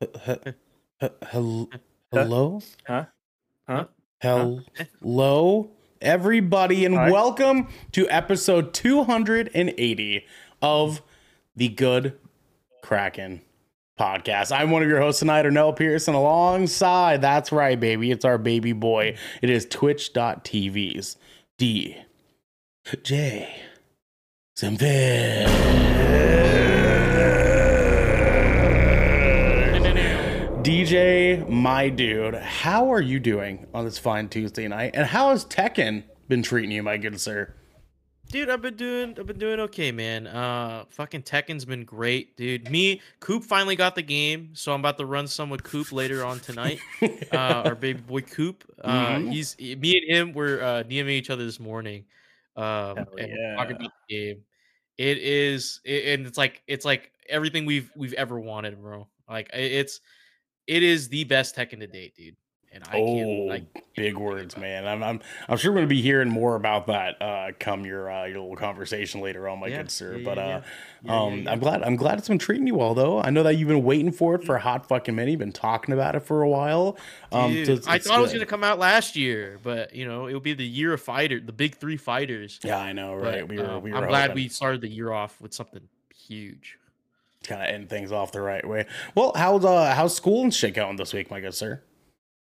Hello? Hello? Huh? Huh? Hello, everybody, and Hi. welcome to episode 280 of the Good Kraken podcast. I'm one of your hosts tonight, Ernell Pearson, alongside, that's right, baby, it's our baby boy. It is twitch.tv's D J Symphix. DJ, my dude, how are you doing on this fine Tuesday night? And how has Tekken been treating you, my good sir? Dude, I've been doing I've been doing okay, man. Uh fucking Tekken's been great, dude. Me, Coop finally got the game, so I'm about to run some with Coop later on tonight. uh our baby boy Coop. Uh Mhm. he's me and him were uh DMing each other this morning. Um Hell and yeah. talking about the game. It is it, and it's like it's like everything we've we've ever wanted, bro. Like it's it is the best Tekken to date, dude. And I oh, can't like big words, man. I'm, I'm, I'm sure we're gonna be hearing more about that uh, come your uh, your little conversation later on, my Yeah, good sir. yeah, but yeah, uh, um. I'm glad I'm glad it's been treating you well, though. I know that you've been waiting for it for a hot fucking minute. You've been talking about it for a while. Um, Dude, it's- I thought it was gonna come out last year, but you know it would be the year of fighter, the big three fighters. Yeah, I know, right? But, we were, um, we were. I'm glad we started the year off with something huge. Kind of end things off the right way. Well, how's uh how's school and shit going this week, my good sir?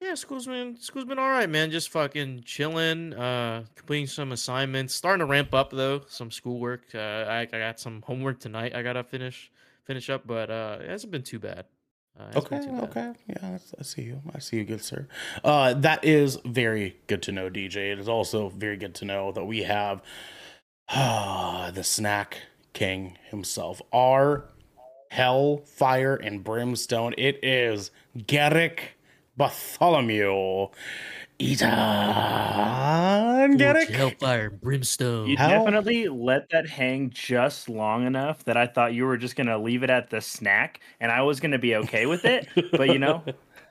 Yeah, school's been school's been all right, man. Just fucking chilling, uh, completing some assignments. Starting to ramp up though, some schoolwork. Uh, I, I got some homework tonight. I gotta finish finish up, but uh, it hasn't been too bad. Uh, Okay, too bad. okay, yeah, I see you. I see you, good sir. Uh, that is very good to know, DJ. It is also very good to know that we have ah the snack king himself, our hell, fire, and brimstone. It is Garrick Bartholomew. Eton Garrick. Hellfire, brimstone. You How- definitely let that hang just long enough that I thought you were just gonna leave it at the snack, and I was gonna be okay with it. But you know,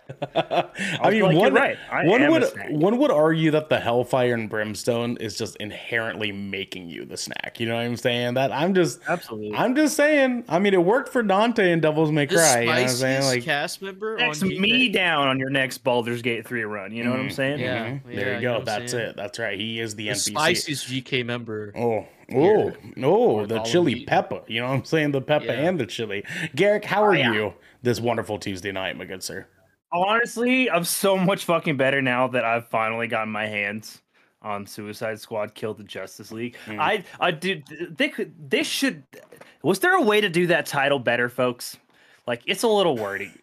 I was mean, like, one, right. I one would one would argue that the hellfire and brimstone is just inherently making you the snack. You know what I'm saying? That I'm just absolutely. I'm just saying. I mean, it worked for Dante and Devils May The Cry. You know what I'm saying? Like, cast member Next on me GTA. down on your next Baldur's Gate three run. You know what I'm Mhm, saying? Yeah, mhm. yeah, there you you go. know That's saying? it. That's right. He is the, The NPC. spiciest GK member. Oh, oh, Here. no, With the chili pepper. You know what I'm saying? The pepper Yeah. and the chili. Garrick, how are Oh, yeah. you this wonderful Tuesday night, my good sir? Honestly, I'm so much fucking better now that I've finally gotten my hands on Suicide Squad Kill the Justice League. Mm. I I did they could this should was there a way to do that title better, folks? Like it's a little wordy.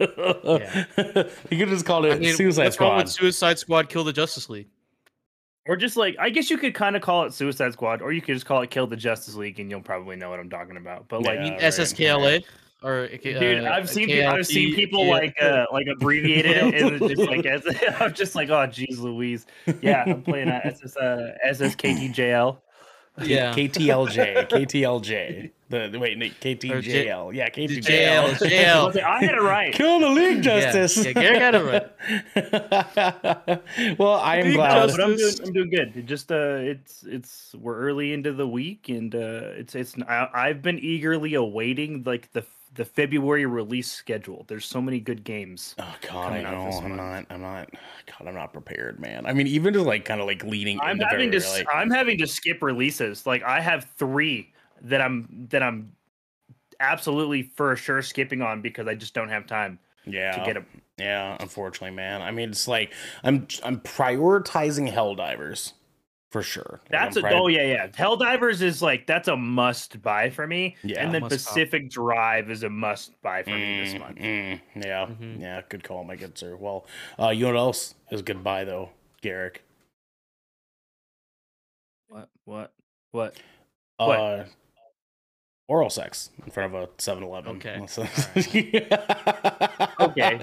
Yeah. you could just call it I mean, Suicide what's wrong Squad. with Suicide Squad? Kill the Justice League. Or just like I guess you could kind of call it Suicide Squad, or you could just call it Kill the Justice League, and you'll probably know what I'm talking about. But like, Yeah, You mean right, SSKLA or uh, dude, I've seen pe- I've seen people yeah. like uh, like abbreviate it, and just like as, I'm just like, oh, geez, Louise. Yeah, I'm playing uh, SS uh, SSKTJL. yeah. KTLJ, KTLJ. The, the wait, no, KTJL. Yeah, JL, KTJL. I, JL. I had it right. Kill the league justice. Yeah, Gary got it right. well, I am League glad. but I'm doing, I'm doing good. It just uh, it's it's we're early into the week, and uh, it's it's I, I've been eagerly awaiting like the the February release schedule. There's so many good games. Oh God, I know. I'm month. not. I'm not. God, I'm not prepared, man. I mean, even just like kind of like leading. I'm having to February, s- like, I'm having to skip releases. Like I have three that I'm that I'm absolutely for sure skipping on because I just don't have time yeah, to get them. yeah. Unfortunately, man. I mean, it's like I'm I'm prioritizing Helldivers for sure. That's I'm a, pri- oh yeah yeah. Helldivers is like that's a must buy for me. Yeah. and then Must buy. Pacific Drive is a must buy for me this Mm, month. mm, yeah, Mhm. yeah. Good call, my good sir. Well, uh, you know what else is goodbye though, Garrick. What what what? Uh, What? Oral sex in front of a 7-Eleven. Okay. Okay.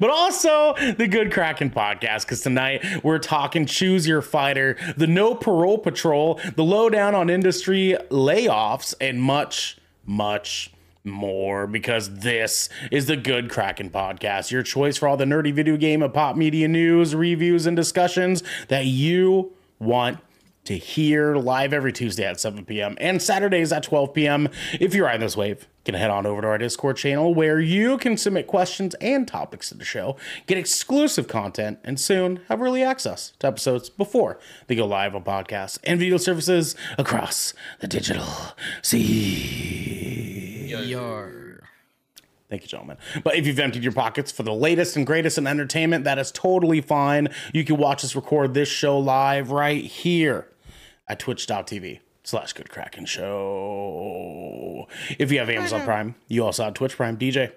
But also the Good Kraken podcast because tonight we're talking Choose Your Fighter, the No Parole Patrol, the lowdown on industry layoffs, and much, much more because this is the Good Kraken podcast, your choice for all the nerdy video game and pop media news, reviews, and discussions that you want to hear live every Tuesday at 7 p.m. and Saturdays at 12 p.m. If you're riding this wave, you can head on over to our Discord channel where you can submit questions and topics to the show, get exclusive content, and soon have early access to episodes before they go live on podcasts and video services across the digital sea. Yar. Thank you, gentlemen. But if you've emptied your pockets for the latest and greatest in entertainment, that is totally fine. You can watch us record this show live right here at twitch.tv slash good kraken show. If you have Amazon Prime, you also have Twitch Prime DJ.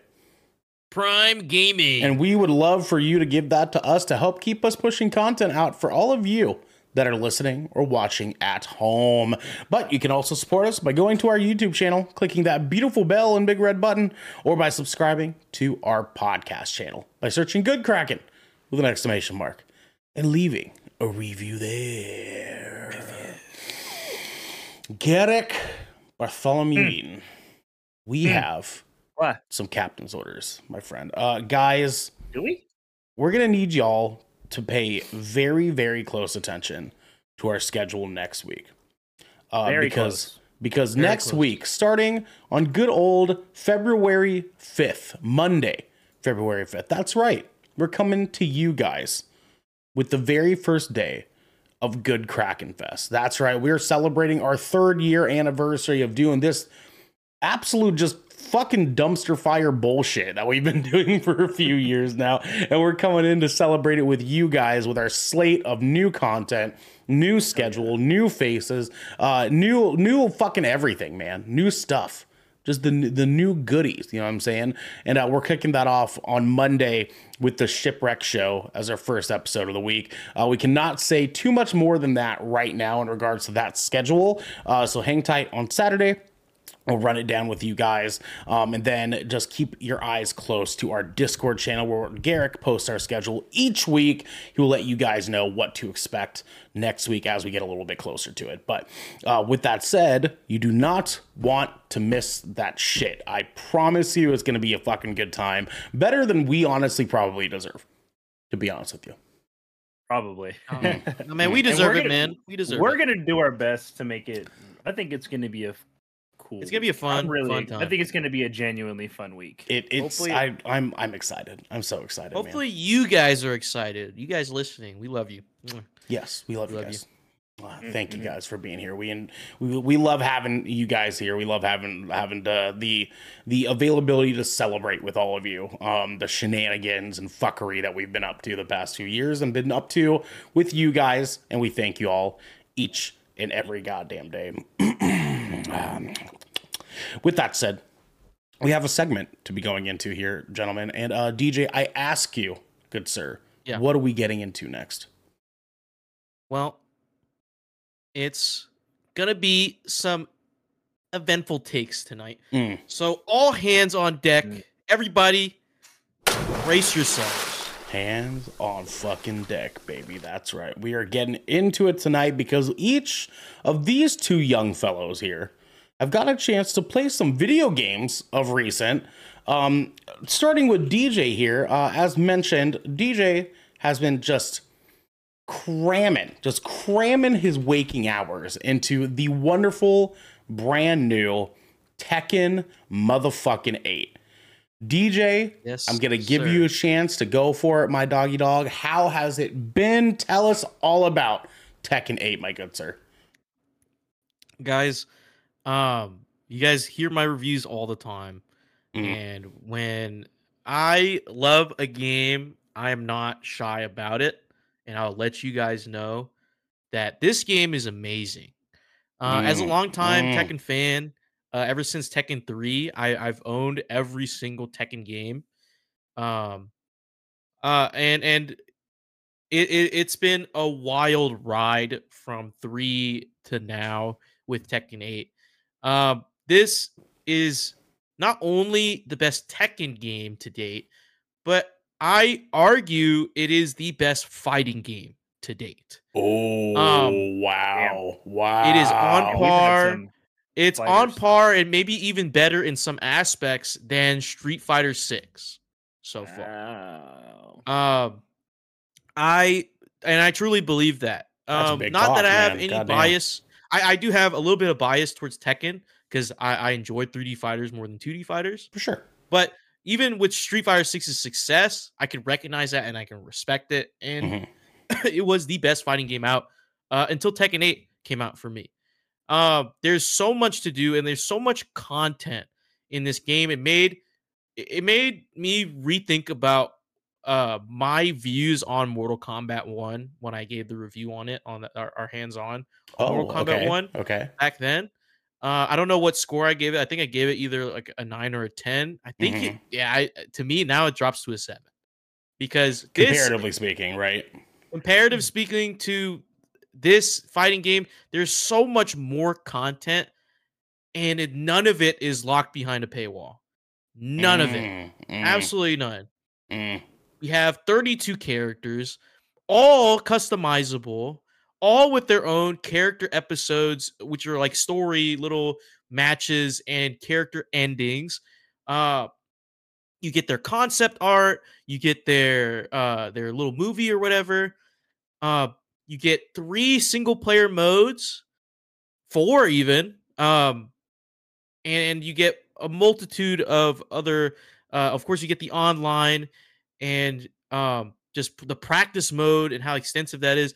Prime Gaming. And we would love for you to give that to us to help keep us pushing content out for all of you that are listening or watching at home. But you can also support us by going to our YouTube channel, clicking that beautiful bell and big red button, or by subscribing to our podcast channel by searching Good Kraken with an exclamation mark and leaving a review there. Garrick Bartholomew Eaton, we have What? some captain's orders, my friend. Uh, guys, Do we? we're gonna need y'all to pay very, very close attention to our schedule next week. Uh, Very because close. because Very next close. week, starting on good old February fifth, Monday, February fifth. That's right. We're coming to you guys with the very first day of Good Kraken Fest. That's right. We're celebrating our third year anniversary of doing this absolute just fucking dumpster fire bullshit that we've been doing for a few years now. And we're coming in to celebrate it with you guys with our slate of new content, new schedule, new faces, uh, new new fucking everything, man. New stuff. Just the the new goodies, you know what I'm saying? And uh, we're kicking that off on Monday with the Shipwreck Show as our first episode of the week. Uh, we cannot say too much more than that right now in regards to that schedule. Uh, so hang tight on Saturday. We'll run it down with you guys. Um, and then just keep your eyes close to our Discord channel where Garrick posts our schedule each week. He will let you guys know what to expect next week as we get a little bit closer to it. But uh, with that said, you do not want to miss that shit. I promise you it's going to be a fucking good time. Better than we honestly probably deserve, to be honest with you. Probably. Oh, man, we we're deserve it, gonna- man. We deserve We're it. gonna do our best to make it. I think it's gonna be a f- cool. It's gonna be a fun- I'm really. fun I think it's gonna be a genuinely fun week. It, it's Hopefully- I, I'm I'm excited. I'm so excited. man. Hopefully, you guys are excited. You guys listening, we love you. Yes, we love, Love you you. guys. Wow, thank you Mhm. guys for being here. We and we, we love having you guys here. We love having having the the the availability to celebrate with all of you. Um, the shenanigans and fuckery that we've been up to the past few years and been up to with you guys, and we thank you all each and every goddamn day. Um, with that said, we have a segment to be going into here, gentlemen. And uh, DJ, I ask you, good sir, Yeah. what are we getting into next? Well, it's gonna be some eventful takes tonight. Mm. So all hands on deck. Mm. Everybody, brace yourselves. Hands on fucking deck, baby. That's right. We are getting into it tonight because each of these two young fellows here have got a chance to play some video games of recent. Um, starting with DJ here, uh, as mentioned, DJ has been just cramming, just cramming his waking hours into the wonderful, brand new Tekken motherfucking 8. DJ, Yes, I'm gonna give sir. you a chance to go for it, my doggy dog. How has it been? Tell us all about Tekken 8, my good sir. guys. Um, you guys hear my reviews all the time, Mm. and when I love a game, I am not shy about it, and I'll let you guys know that this game is amazing. Uh, as a Mm, longtime mm. Tekken fan, uh, ever since Tekken 3, I, I've owned every single Tekken game. Um, uh, and and it, it it's been a wild ride from three to now with Tekken 8. Um, this is not only the best Tekken game to date, but I argue it is the best fighting game to date. Oh Um, wow. Wow. it is on par. some- It's on par and maybe even better in some aspects than Street Fighter 6 so far. Wow. Um, I and I truly believe that. Um, not clock, that I have man. any Goddamn. bias. I, I do have a little bit of bias towards Tekken because I, I enjoyed 3D fighters more than 2D fighters. For sure. But even with Street Fighter 6's success, I can recognize that and I can respect it. And Mhm. it was the best fighting game out uh, until Tekken 8 came out for me. Uh, there's so much to do and there's so much content in this game. It made it made me rethink about uh my views on Mortal Kombat 1 when I gave the review on it on the, our, our hands on Oh, Mortal Kombat okay. 1 Okay. back then. Uh, I don't know what score I gave it. I think I gave it either like a nine or a ten. I think it, yeah. I, to me now it drops to a seven because this Comparatively speaking, right? comparative speaking to this fighting game, there's so much more content, and it, none of it is locked behind a paywall. None of it, Mm, mm, absolutely none. mm. We have 32 characters, all customizable, all with their own character episodes, which are like story little matches and character endings. Uh you get their concept art, you get their uh their little movie or whatever. Uh you get three single player modes, four even. Um and you get a multitude of other uh of course you get the online and um just the practice mode and how extensive that is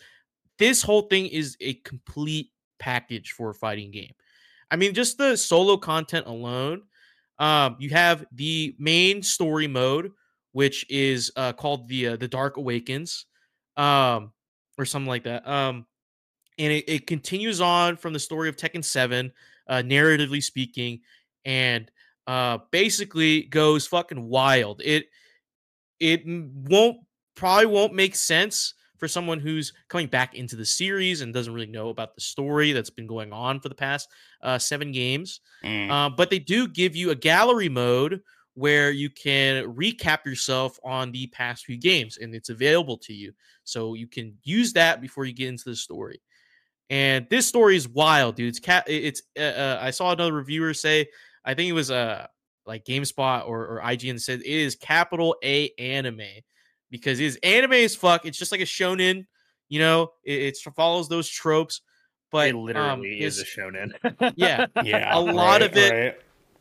this whole thing is a complete package for a fighting game. I mean just the solo content alone um you have the main story mode which is uh called the uh, the dark awakens um or something like that um and it, it continues on from the story of tekken 7 uh narratively speaking and uh basically goes fucking wild. It it won't probably won't make sense for someone who's coming back into the series and doesn't really know about the story that's been going on for the past uh, seven games. Mm. Uh, but they do give you a gallery mode where you can recap yourself on the past few games, and it's available to you. So you can use that before you get into the story. And this story is wild, dude. It's cat. It's. Uh, uh, I saw another reviewer say, I think it was uh like GameSpot or, or IGN said it is capital A anime because it is anime as fuck. It's just like a shonen, you know. It, it's follows those tropes, but it literally um, is a shonen. yeah, yeah. a lot right, of it- right.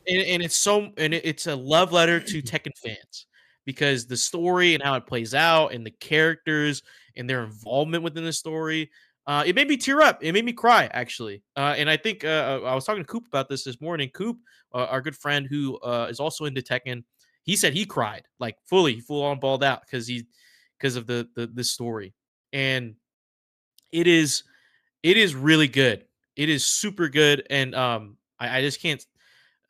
and, and it's so and it- it's a love letter to Tekken fans because the story and how it plays out and the characters and their involvement within the story. Uh, it made me tear up. It made me cry, actually. Uh, and I think uh, I was talking to Coop about this this morning. Coop, uh, our good friend who uh, is also into Tekken, he said he cried like fully, full on bawled out because he because of the the the story. And it is it is really good. It is super good, and um, I, I just can't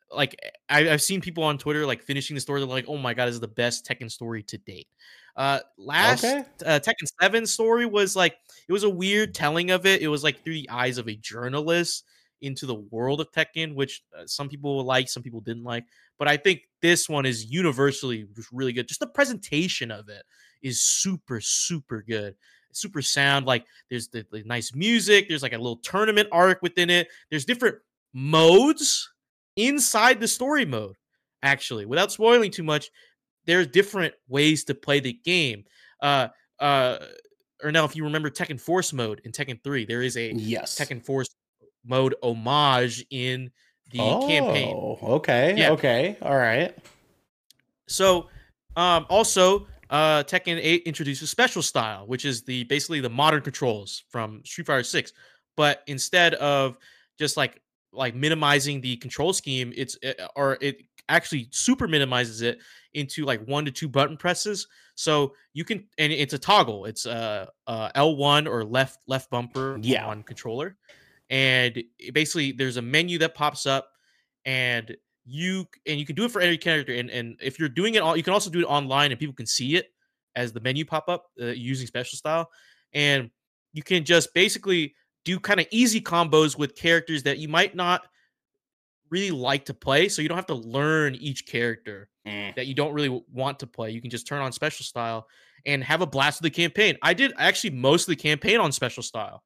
like I, I've seen people on Twitter like finishing the story. They're like, "Oh my god, this is the best Tekken story to date." Uh, last Okay. uh, Tekken Seven story was like it was a weird telling of it. It was like through the eyes of a journalist into the world of Tekken, which uh, some people like, some people didn't like. But I think this one is universally just really good. Just the presentation of it is super, super good. Super sound. Like there's the, the nice music. There's like a little tournament arc within it. There's different modes inside the story mode. Actually, without spoiling too much, there's different ways to play the game. Uh, uh, or now if you remember Tekken Force mode in Tekken 3, there is a Yes. Tekken Force mode homage in the campaign. Oh, okay. Yeah. Okay. All right. So, um, also, uh, Tekken 8 introduces special style, which is the basically the modern controls from Street Fighter 6. But instead of just like like minimizing the control scheme, it's uh, or it actually super minimizes it into like one to two button presses. So you can and it's a toggle. It's uh, uh L1 or left left bumper Yeah. on controller. And basically there's a menu that pops up and you and you can do it for every character and and if you're doing it all you can also do it online and people can see it as the menu pop up uh, using special style and you can just basically do kind of easy combos with characters that you might not really like to play so you don't have to learn each character Mm. that you don't really want to play you can just turn on special style and have a blast with the campaign i did actually most of the campaign on special style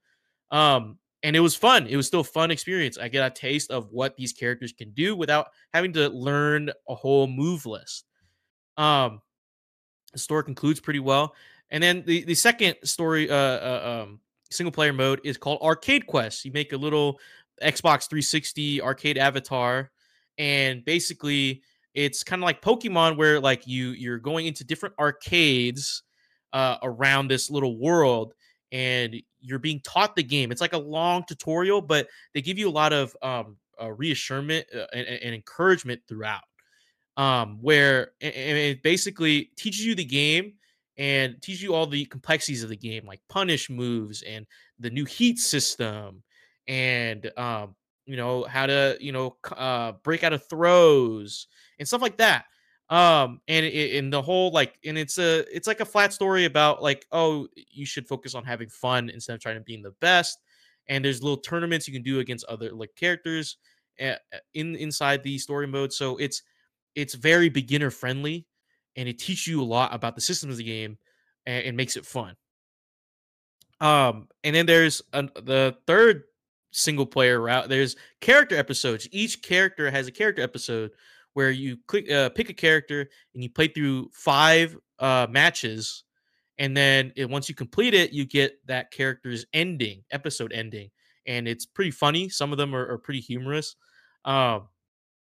um and it was fun it was still a fun experience i get a taste of what these characters can do without having to learn a whole move list um the story concludes pretty well and then the the second story uh, uh um single player mode is called Arcade Quest. You make a little Xbox 360 arcade avatar, and basically it's kind of like Pokemon, where like you you're going into different arcades uh, around this little world, and you're being taught the game. It's like a long tutorial, but they give you a lot of um, uh, reassurance uh, and, and, encouragement throughout. Um, where it basically teaches you the game and teaches you all the complexities of the game, like punish moves and the new heat system, and um, you know how to you know uh, break out of throws and stuff like that um and in the whole like and it's a it's like a flat story about like oh you should focus on having fun instead of trying to being the best and there's little tournaments you can do against other like characters eh, eh, in inside the story mode so it's it's very beginner friendly and it teaches you a lot about the systems of the game and it makes it fun. Um and then there's the third single player route there's character episodes each character has a character episode where you click uh, pick a character and you play through five uh, matches, and then it, once you complete it, you get that character's ending, episode ending, and it's pretty funny. Some of them are, are pretty humorous. Um,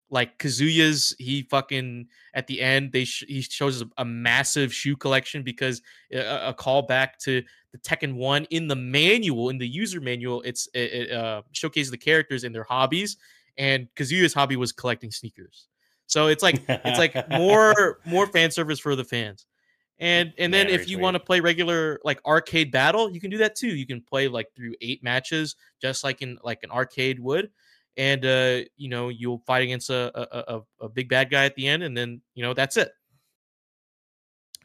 like Kazuya's, he fucking at the end they sh- he shows a, a, massive shoe collection because a, a callback to the Tekken One in the manual in the user manual. It's it, it uh, showcases the characters and their hobbies, and Kazuya's hobby was collecting sneakers. So it's like it's like more more fan service for the fans. And and then Very if you want to play regular like arcade battle, you can do that too. You can play like through eight matches, just like in like an arcade would. And uh, you know, you'll fight against a, a a, big bad guy at the end, and then you know that's it.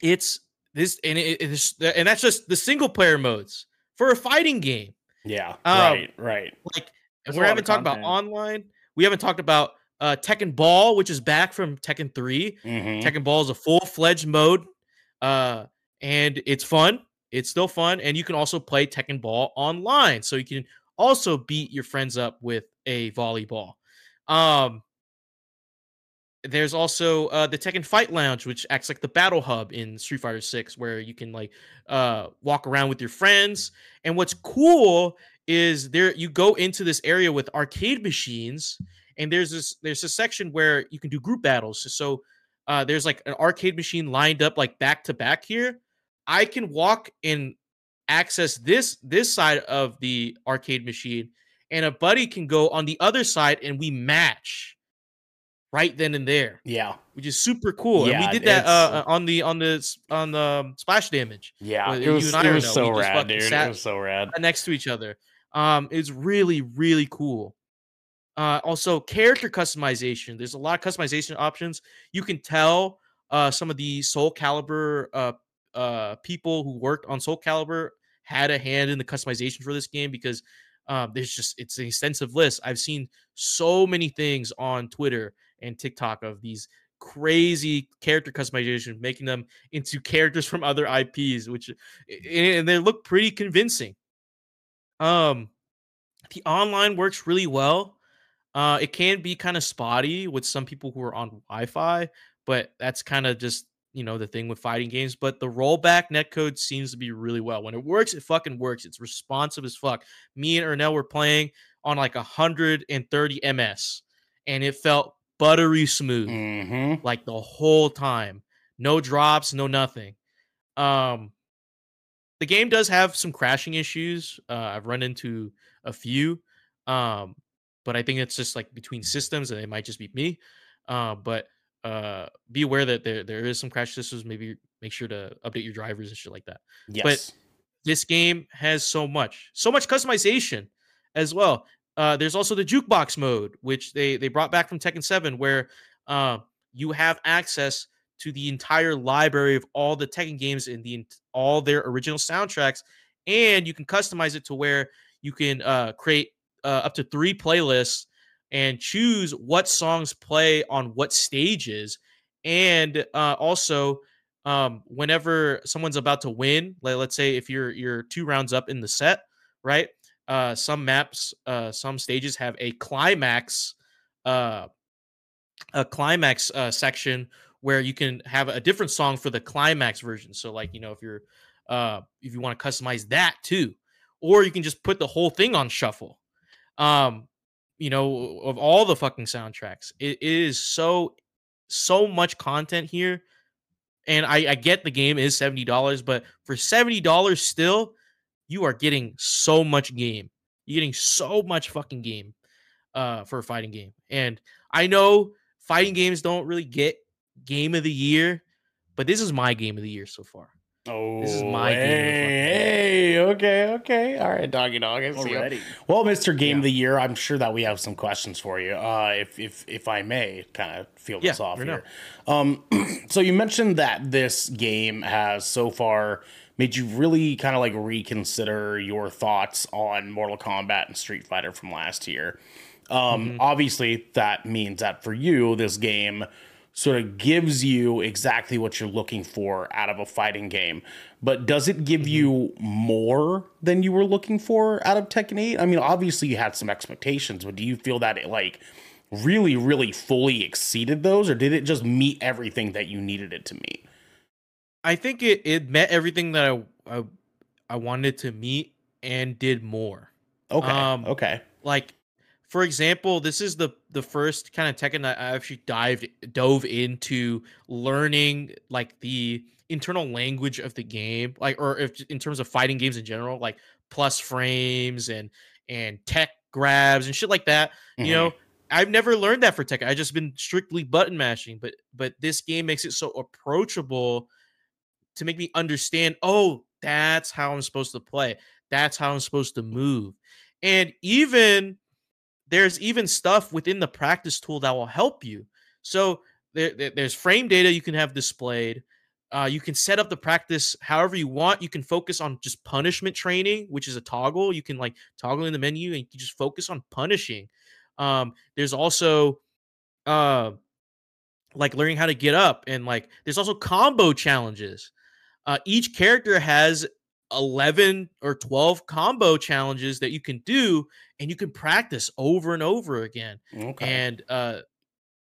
It's this and it, it's and that's just the single player modes for a fighting game. Yeah, um, right, right. Like we haven't talked about online. We haven't talked about uh, Tekken Ball, which is back from Tekken 3. Mm-hmm. Tekken Ball is a full fledged mode, uh, and it's fun. It's still fun, and you can also play Tekken Ball online, so you can also beat your friends up with a volleyball. Um, there's also uh, the Tekken Fight Lounge, which acts like the battle hub in Street Fighter 6, where you can like uh, walk around with your friends. And what's cool is there you go into this area with arcade machines and there's this there's a section where you can do group battles. So uh, there's like an arcade machine lined up like back to back here. I can walk and access this this side of the arcade machine, and a buddy can go on the other side, and we match right then and there. Yeah, which is super cool. Yeah, and we did that uh, uh, on the on the on the um, splash damage. Yeah, it was, it was so rad, dude. It was so rad. Next to each other. Um, it's really really cool. Uh, also, character customization. There's a lot of customization options. You can tell uh, some of the Soulcalibur uh, uh, people who worked on Soulcalibur had a hand in the customization for this game because um, there's just it's an extensive list. I've seen so many things on Twitter and TikTok of these crazy character customization, making them into characters from other IPs, which and they look pretty convincing. Um, the online works really well. Uh, it can be kind of spotty with some people who are on Wi-Fi, but that's kind of just you know the thing with fighting games. But the rollback netcode seems to be really well. When it works, it fucking works. It's responsive as fuck. Me and Ernell were playing on like 130 ms, and it felt buttery smooth, mm-hmm. like the whole time. No drops, no nothing. Um, the game does have some crashing issues. Uh, I've run into a few. Um, but I think it's just like between systems, and it might just be me. Uh, but uh, be aware that there there is some crash systems. Maybe make sure to update your drivers and shit like that. Yes. But this game has so much, so much customization as well. Uh, there's also the jukebox mode, which they they brought back from Tekken 7, where uh, you have access to the entire library of all the Tekken games and the all their original soundtracks, and you can customize it to where you can uh, create uh, up to three playlists and choose what songs play on what stages. And uh, also, um, whenever someone's about to win, like let's say if you're you're two rounds up in the set, right? Uh, some maps, uh, some stages have a climax, uh, a climax uh, section where you can have a different song for the climax version. So, like you know, if you're uh, if you want to customize that too, or you can just put the whole thing on shuffle. Um, you know, of all the fucking soundtracks, it, it is so so much content here. And I, I get the game is seventy dollars, but for seventy dollars still, you are getting so much game. You're getting so much fucking game uh, for a fighting game. And I know fighting games don't really get game of the year, but this is my game of the year so far. Oh, This is my hey, game of the fucking year. hey, okay, okay, all right, doggy dog. I see ya. Already. Well, Mister Game Yeah. of the Year, I'm sure that we have some questions for you. Uh, if if if I may, kind of feel this off here. Um, so you mentioned that this game has so far made you really kind of like reconsider your thoughts on Mortal Kombat and Street Fighter from last year. Um, Mm-hmm. obviously, that means that for you, this game sort of gives you exactly what you're looking for out of a fighting game. But does it give you more than you were looking for out of Tekken 8? I mean, obviously you had some expectations, but do you feel that it like really, really fully exceeded those, or did it just meet everything that you needed it to meet? I think it, it met everything that I, I I wanted to meet and did more. Okay. Um, okay. Like, for example, this is the the first kind of Tekken that I actually dived dove into learning like the internal language of the game, like or if in terms of fighting games in general, like plus frames and and tech grabs and shit like that. Mm-hmm. You know, I've never learned that for Tekken. I just been strictly button mashing, but but this game makes it so approachable to make me understand, oh, that's how I'm supposed to play. That's how I'm supposed to move. And even there's even stuff within the practice tool that will help you. So there, there- there's frame data you can have displayed. Uh, you can set up the practice however you want. You can focus on just punishment training, which is a toggle. You can like toggle in the menu and you can just focus on punishing. Um, there's also uh, like learning how to get up and like there's also combo challenges. Uh, each character has 11 or 12 combo challenges that you can do and you can practice over and over again. Okay. and uh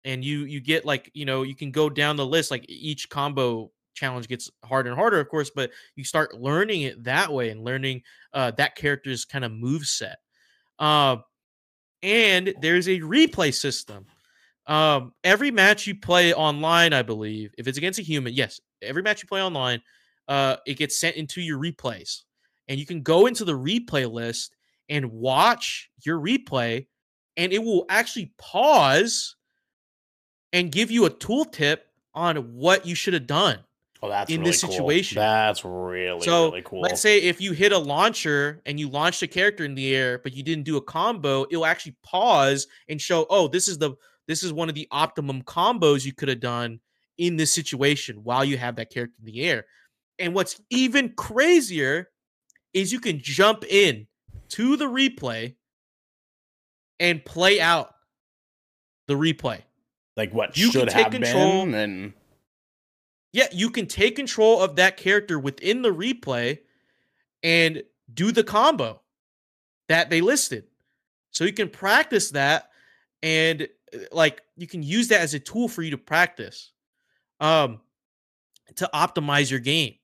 and you you get like you know you can go down the list like each combo challenge gets harder and harder of course but you start learning it that way and learning uh that character's kind of move set uh, and there's a replay system. Um every match you play online i believe if it's against a human yes every match you play online uh it gets sent into your replays and you can go into the replay list and watch your replay and it will actually pause and give you a tooltip on what you should have done oh, that's in really this cool. situation. That's really so really cool. let's say if you hit a launcher and you launched a character in the air but you didn't do a combo it'll actually pause and show oh this is the this is one of the optimum combos you could have done in this situation while you have that character in the air and what's even crazier is you can jump in to the replay and play out the replay like what you can should take have control- been and Yeah, you can take control of that character within the replay and do the combo that they listed. So you can practice that and uh, like you can use that as a tool for you to practice um to optimize your game.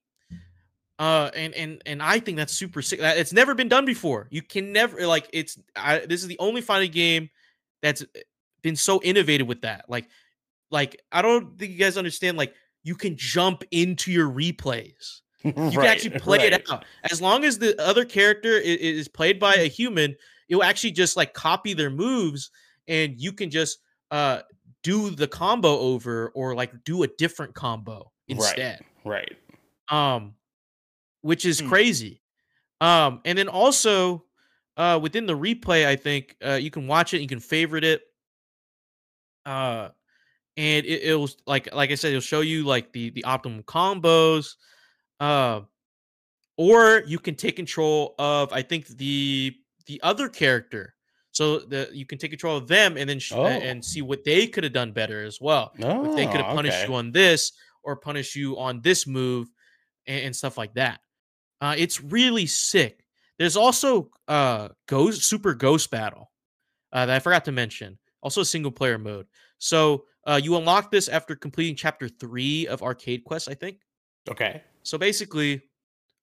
Uh and and and I think that's super sick. That- It's never been done before. You can never like it's I, this is the only fighting game that's been so innovative with that. Like like I don't think you guys understand like you can jump into your replays. You can actually play it out. As long as the other character i- i- is, played by a human, it will actually just like copy their moves and you can just uh do the combo over or like do a different combo instead. Right. Right. Um which is Hmm. crazy. Um and then also uh within the replay I think uh you can watch it, you can favorite it. Uh and it, it'll like like I said, it'll show you like the the optimum combos. Uh, or you can take control of I think the the other character. So the you can take control of them and then sh- Oh. and see what they could have done better as well. No, if they could have punished okay. you on this or punish you on this move and, and stuff like that. Uh, it's really sick. There's also uh ghost super ghost battle uh, that I forgot to mention. Also a single player mode. So uh, you unlock this after completing chapter three of Arcade Quest, I think. Okay. So basically,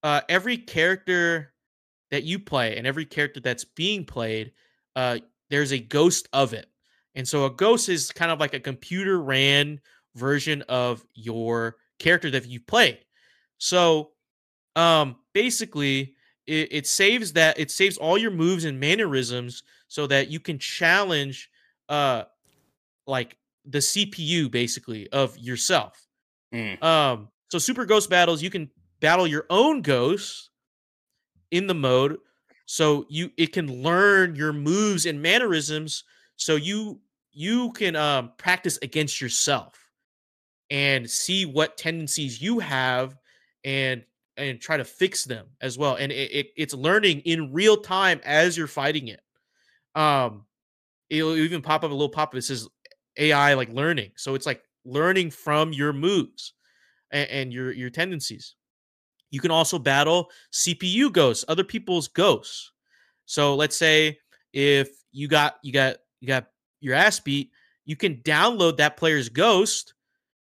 uh, every character that you play and every character that's being played, uh, there's a ghost of it. And so a ghost is kind of like a computer ran version of your character that you've played. So um basically it, it saves that it saves all your moves and mannerisms so that you can challenge uh like the CPU basically of yourself. Mm. Um so super ghost battles you can battle your own ghosts in the mode so you it can learn your moves and mannerisms so you you can um practice against yourself and see what tendencies you have and and try to fix them as well and it, it, it's learning in real time as you're fighting it. Um it'll even pop up a little pop up says ai like learning so it's like learning from your moves and, and your your tendencies. You can also battle cpu ghosts other people's ghosts. So let's say if you got you got you got your ass beat you can download that player's ghost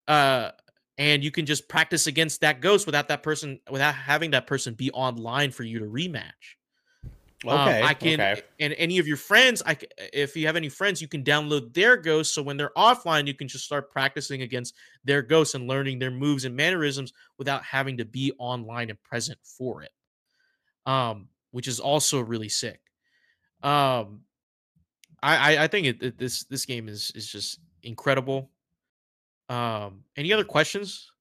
uh and you can just practice against that ghost without that person without having that person be online for you to rematch um, Okay. I can, okay. and any of your friends, I if you have any friends, you can download their ghosts. So when they're offline, you can just start practicing against their ghosts and learning their moves and mannerisms without having to be online and present for it. Um, which is also really sick. Um, I I, I think it, it- this this game is is just incredible. Um, any other questions?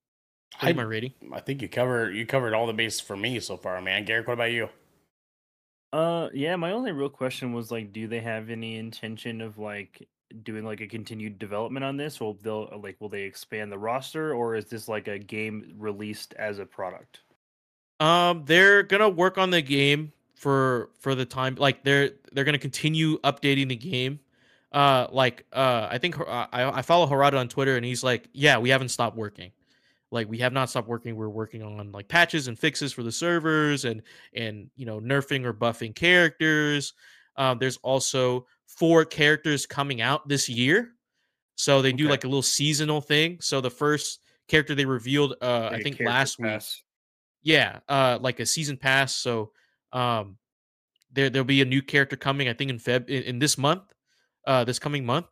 For I- my rating. I think you cover you covered all the bases for me so far, man. Garrick, what about you? Uh, yeah. My only real question was like, do they have any intention of like doing like a continued development on this, or they'll uh, like will they expand the roster, or is this like a game released as a product? Um, they're gonna work on the game for for the time. Like they're they're gonna continue updating the game. Uh, like uh, I think uh, I I follow Harada on Twitter, and he's like, yeah, we haven't stopped working. Like we have not stopped working. We're working on like patches and fixes for the servers, and and you know nerfing or buffing characters. Um, there's also four characters coming out this year, so they do like a little seasonal thing. So the first character they revealed, uh, I think last week yeah uh like a season pass so um there there'll be a new character coming i think in feb in, in this month uh this coming month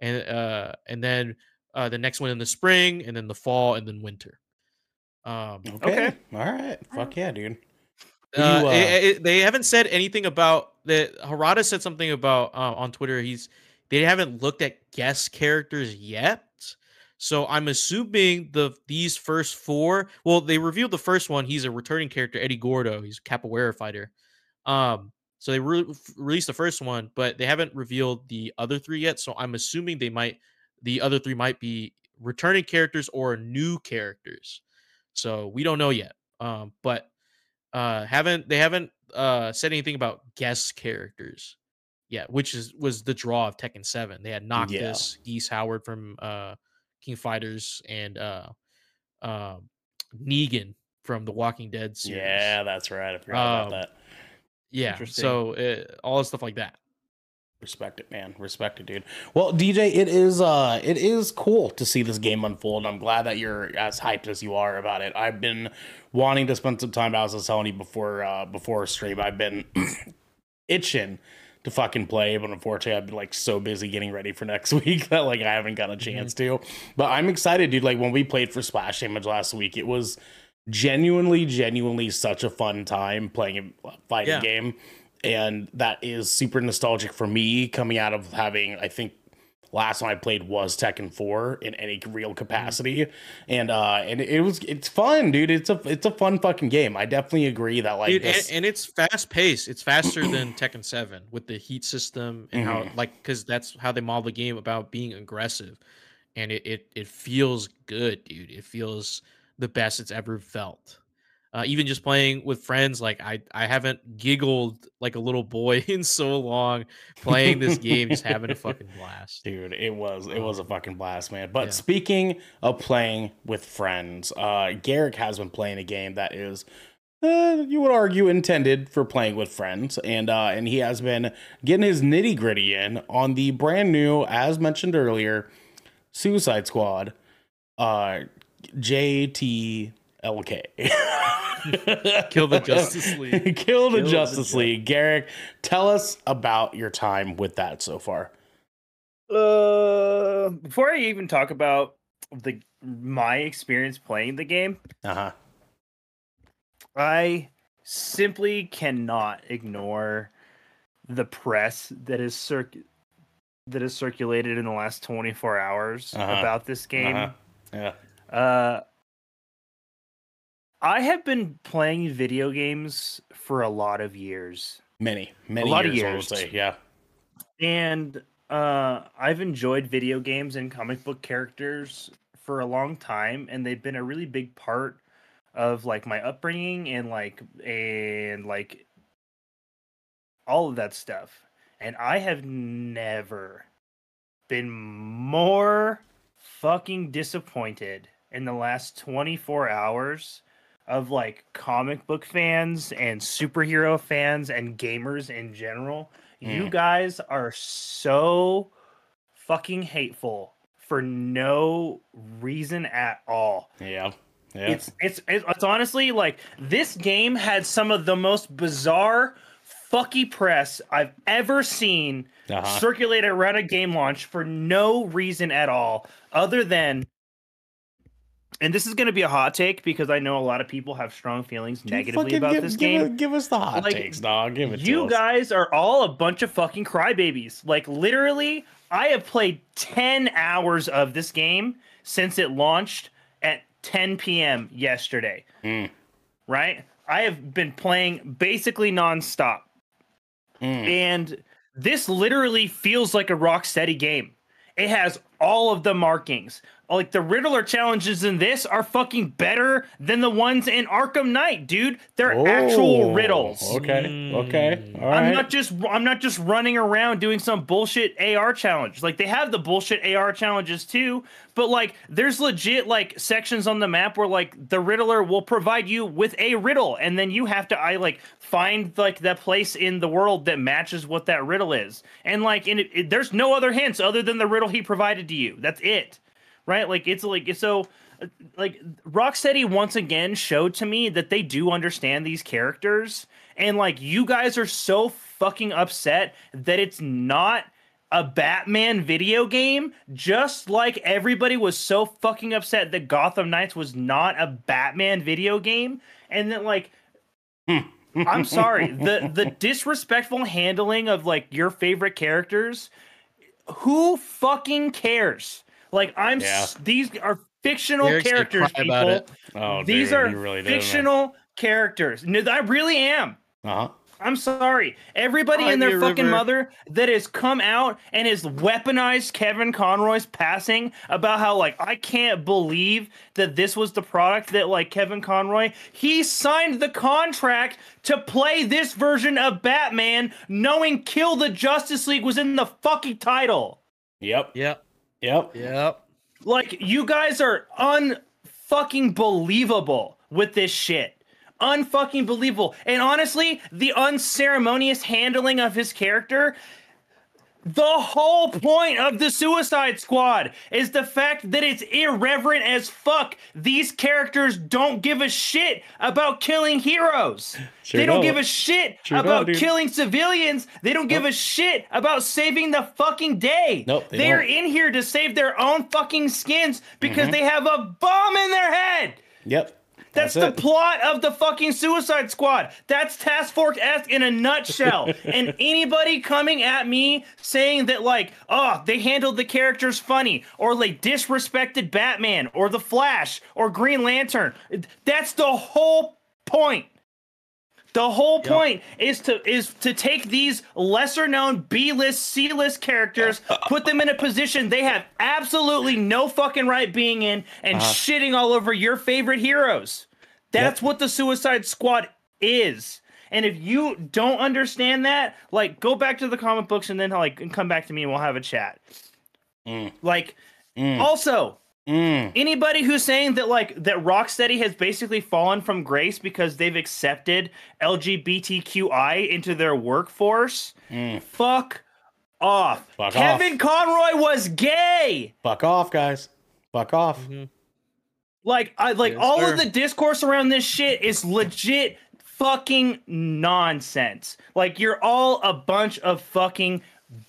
and uh and then uh the next one in the spring and then the fall and then winter um Okay. Okay. All right. Fuck yeah, dude. Uh, you, uh, it- it- they haven't said anything about that harada said something about uh, on twitter he's they haven't looked at guest characters yet so i'm assuming the these first four well they revealed the first one he's a returning character eddie gordo he's a capoeira fighter um so they re- released the first one but they haven't revealed the other three yet so i'm assuming they might the other three might be returning characters or new characters so we don't know yet um but uh haven't they haven't uh said anything about guest characters yeah which is was the draw of tekken 7 they had noctis geese howard from uh king fighters and uh um negan from the walking dead series Yeah, that's right. I forgot Um, about that. Yeah so uh, all stuff like that Respect it, man. Respect it, dude. Well, DJ, it is uh it is cool to see this game unfold. I'm glad that you're as hyped as you are about it. I've been wanting to spend some time as I was telling you before uh before stream. I've been itching to fucking play, but unfortunately I've been like so busy getting ready for next week that like I haven't got a chance to. But I'm excited, dude. Like when we played for Splash Damage last week, it was genuinely, genuinely such a fun time playing a fighting Yeah. game. And that is super nostalgic for me coming out of having, I think last time I played was Tekken 4 in any real capacity. And uh and it was it's fun, dude. It's a it's a fun fucking game. I definitely agree that like Dude, and, this and it's fast paced. It's faster than Tekken 7 with the heat system and how Mm-hmm. like because that's how they model the game about being aggressive. And it, it it feels good, dude. It feels the best it's ever felt. Uh, even just playing with friends, like I I haven't giggled like a little boy in so long playing this game, just having a fucking blast. Dude, it was it was a fucking blast, man. But Yeah. speaking of playing with friends, uh Garrick has been playing a game that is uh, you would argue intended for playing with friends, and uh, and he has been getting his nitty gritty in on the brand new, as mentioned earlier, Suicide Squad, uh, JT LK. Kill the Justice League. Kill the Kill the Justice Ju- League. Garrick, tell us about your time with that so far. Uh, before I even talk about the my experience playing the game, Uh huh. I simply cannot ignore the press that is circ that is circulated in the last 24 hours Uh-huh. about this game. Uh-huh. Yeah. Uh, I have been playing video games for a lot of years, Many, many a lot of years, I would say. Yeah. and uh, I've enjoyed video games and comic book characters for a long time, and they've been a really big part of like my upbringing and like and like all of that stuff. And I have never been more fucking disappointed in the last 24 hours of like comic book fans and superhero fans and gamers in general. You Mm. guys are so fucking hateful for no reason at all. Yeah. Yeah. It's, it's it's it's honestly like this game had some of the most bizarre fucky press I've ever seen uh-huh. circulated around a game launch for no reason at all other than and this is going to be a hot take because I know a lot of people have strong feelings Dude, negatively about give, this give game. us- give us the hot Like, takes, dog. Give it to You us. guys are all a bunch of fucking crybabies. Like literally, I have played 10 hours of this game since it launched at 10 p.m. yesterday. Mm. Right? I have been playing basically nonstop. Mm. And this literally feels like a Rocksteady game. It has all of the markings. Like the Riddler challenges in this are fucking better than the ones in Arkham Knight, dude. They're actual Oh, riddles. Okay. Okay. Mm. All I'm right. not just I'm not just running around doing some bullshit AR challenge. Like they have the bullshit AR challenges too, but like there's legit like sections on the map where like the Riddler will provide you with a riddle and then you have to I like find like that place in the world that matches what that riddle is. And like in it, it- there's no other hints other than the riddle he provided to you. That's it. Right? Like it's like so uh, like Rocksteady once again showed to me that they do understand these characters. And like you guys are so fucking upset that it's not a Batman video game just like everybody was so fucking upset that Gotham Knights was not a Batman video game. And that like I'm sorry the the disrespectful handling of like your favorite characters who fucking cares like I'm s- these are fictional Eric's characters people about it. Oh, these dude, are really did, man. fictional characters. No, I really am. Uh-huh. I'm sorry. Everybody and their fucking river. mother that has come out and has weaponized Kevin Conroy's passing about how like I can't believe that this was the product that like Kevin Conroy he signed the contract to play this version of Batman knowing Kill the Justice League was in the fucking title. Yep. Yep. Yep. Yep. Like you guys are unfucking believable with this shit. Unfucking believable. And honestly, the unceremonious handling of his character. The whole point of the Suicide Squad is the fact that it's irreverent as fuck. These characters don't give a shit about killing heroes. Sure they don't don't. give a shit Sure about killing civilians. They don't give a shit about saving the fucking day. Nope, they They're don't. in here to save their own fucking skins because Mm-hmm. they have a bomb in their head. Yep. That's, That's the it. plot of the fucking Suicide Squad. That's Task Force X in a nutshell. and anybody coming at me saying that like, oh, they handled the characters funny, or like disrespected Batman, or the Flash, or Green Lantern, that's the whole point. The whole point is to is to take these lesser known B list, C list characters, put them in a position they have absolutely no fucking right being in, and uh-huh. shitting all over your favorite heroes. That's what the Suicide Squad is. And if you don't understand that, like go back to the comic books and then like come back to me and we'll have a chat. Mm. Like mm. also, Mm. anybody who's saying that like that Rocksteady has basically fallen from grace because they've accepted LGBTQI into their workforce, fuck off. Fuck Kevin Conroy was gay. Fuck off, guys. Fuck off. Mm-hmm. Like I like Yes, all sir. of the discourse around this shit is legit fucking nonsense. Like you're all a bunch of fucking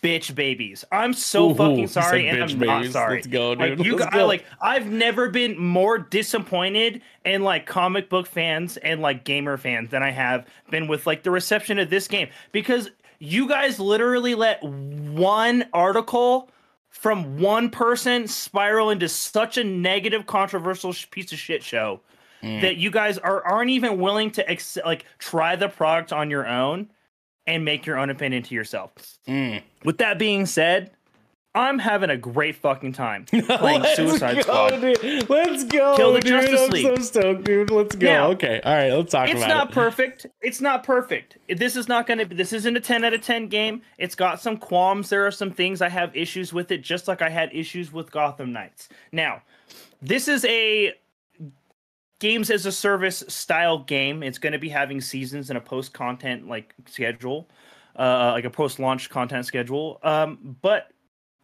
bitch babies. I'm so Ooh, fucking sorry and I'm not sorry. Let's go, Like dude. you Let's I, go. like I've never been more disappointed in like comic book fans and like gamer fans than I have been with like the reception of this game because you guys literally let one article from one person spiral into such a negative controversial sh- piece of shit show Mm. that you guys are aren't even willing to ex- like try the product on your own and make your own opinion to yourself. Mm. With that being said, I'm having a great fucking time playing Let's Suicide go, Squad. dude. Let's go, Kill the dude. Justice I'm League. so stoked, dude. Let's go. Now, okay, all right. Let's talk about it. It's not it. perfect. It's not perfect. This is not going to be. This isn't a 10 out of 10 game. It's got some qualms. There are some things I have issues with it, just like I had issues with Gotham Knights. Now, this is a games as a service style game. It's going to be having seasons and a post content like schedule, uh, like a post launch content schedule. Um, but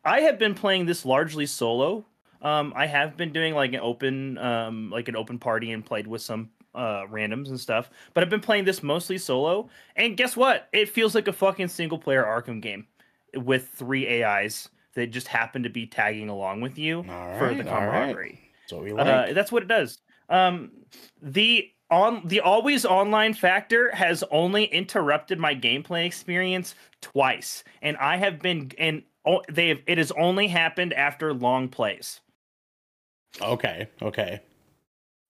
I have been playing this largely solo. Um, I have been doing like an open, um, like an open party and played with some uh, randoms and stuff. But I've been playing this mostly solo. And guess what? It feels like a fucking single player Arkham game with three AIs that just happen to be tagging along with you All for the all right. camaraderie. That's what we like. Uh, that's what it does. Um, the on the always online factor has only interrupted my gameplay experience twice, and I have been and oh, they have it has only happened after long plays. okay, okay.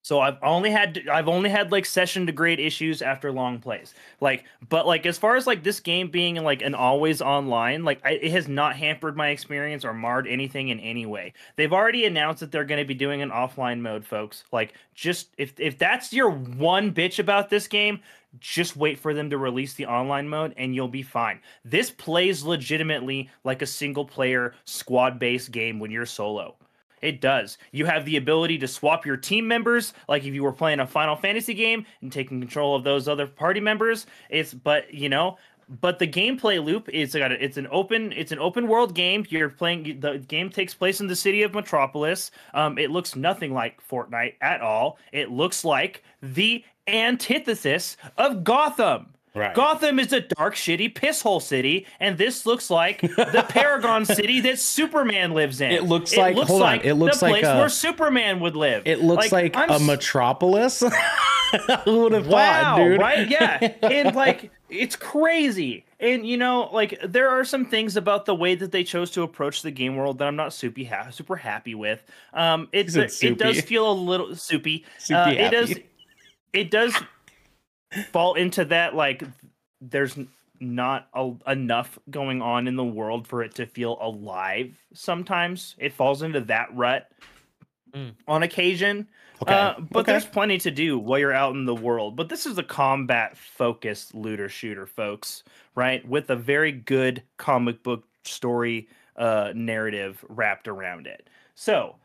So I've only had I've only had like session degrade issues after long plays. Like, but like as far as like this game being like an always online, like I, it has not hampered my experience or marred anything in any way. They've already announced that they're going to be doing an offline mode, folks. Like, just if if that's your one bitch about this game, just wait for them to release the online mode and you'll be fine. This plays legitimately like a single player squad based game when you're solo. It does. You have the ability to swap your team members, like if you were playing a Final Fantasy game and taking control of those other party members. It's but you know, but the gameplay loop is got it's an open it's an open world game. You're playing the game takes place in the city of Metropolis. Um, it looks nothing like Fortnite at all. It looks like the antithesis of Gotham. Right. Gotham is a dark, shitty pisshole city, and this looks like the Paragon city that Superman lives in. It looks like- it hold on, it looks like. the like place a- where Superman would live. It looks like, I'm a metropolis. Who would have wow, thought, dude? right? Yeah, and like it's crazy. And you know, like there are some things about the way that they chose to approach the game world that I'm not super ha- super happy with. Um, it's said it does feel a little soupy. Soupy Uh, it does it does fall into that like there's not a, enough going on in the world for it to feel alive sometimes it falls into that rut Mm. on occasion Okay. uh, but okay. there's plenty to do while you're out in the world but this is a combat focused looter shooter folks right with a very good comic book story uh, narrative wrapped around it so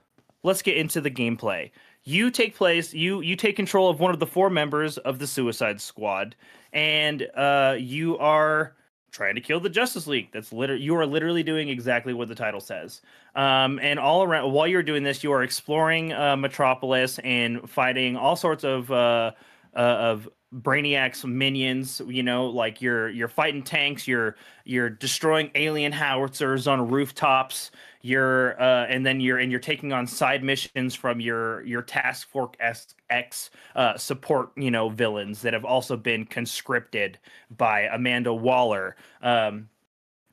let's get into the gameplay. You take place. You you take control of one of the four members of the Suicide Squad, and uh, you are trying to kill the Justice League. That's literally you are literally doing exactly what the title says. Um, and all around while you're doing this, you are exploring uh, Metropolis and fighting all sorts of uh, uh, of Brainiac's minions. You know, like you're you're fighting tanks. You're you're destroying alien howitzers on rooftops. You're uh, and then you're and you're taking on side missions from your your Task Force X- uh, support. You know, villains that have also been conscripted by Amanda Waller. Um,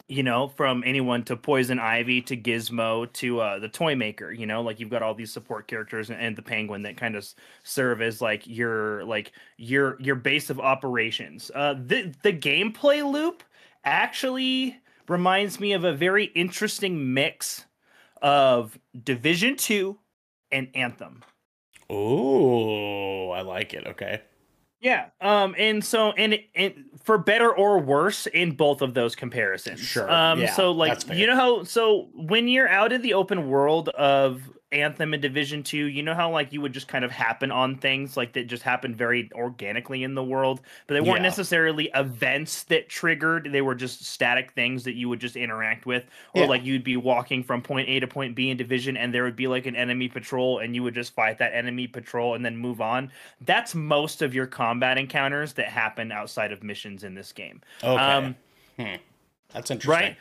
you know, from anyone to Poison Ivy to Gizmo to uh, the Toy Maker. You know, like you've got all these support characters and, and the Penguin that kind of serve as like your like your your base of operations. Uh, the the gameplay loop actually reminds me of a very interesting mix of Division Two and Anthem. Oh, I like it. Okay. Yeah. Um. And so, and, and for better or worse in both of those comparisons. Sure, Um. yeah, so, like, you know how? So when you're out in the open world of Anthem and Division 2, you know how like you would just kind of happen on things like that just happened very organically in the world, but they weren't Yeah. necessarily events that triggered. They were just static things that you would just interact with. Or Yeah. like you'd be walking from point A to point B in Division and there would be like an enemy patrol and you would just fight that enemy patrol and then move on. That's most of your combat encounters that happen outside of missions in this game. Okay. Um, Hmm. That's interesting. right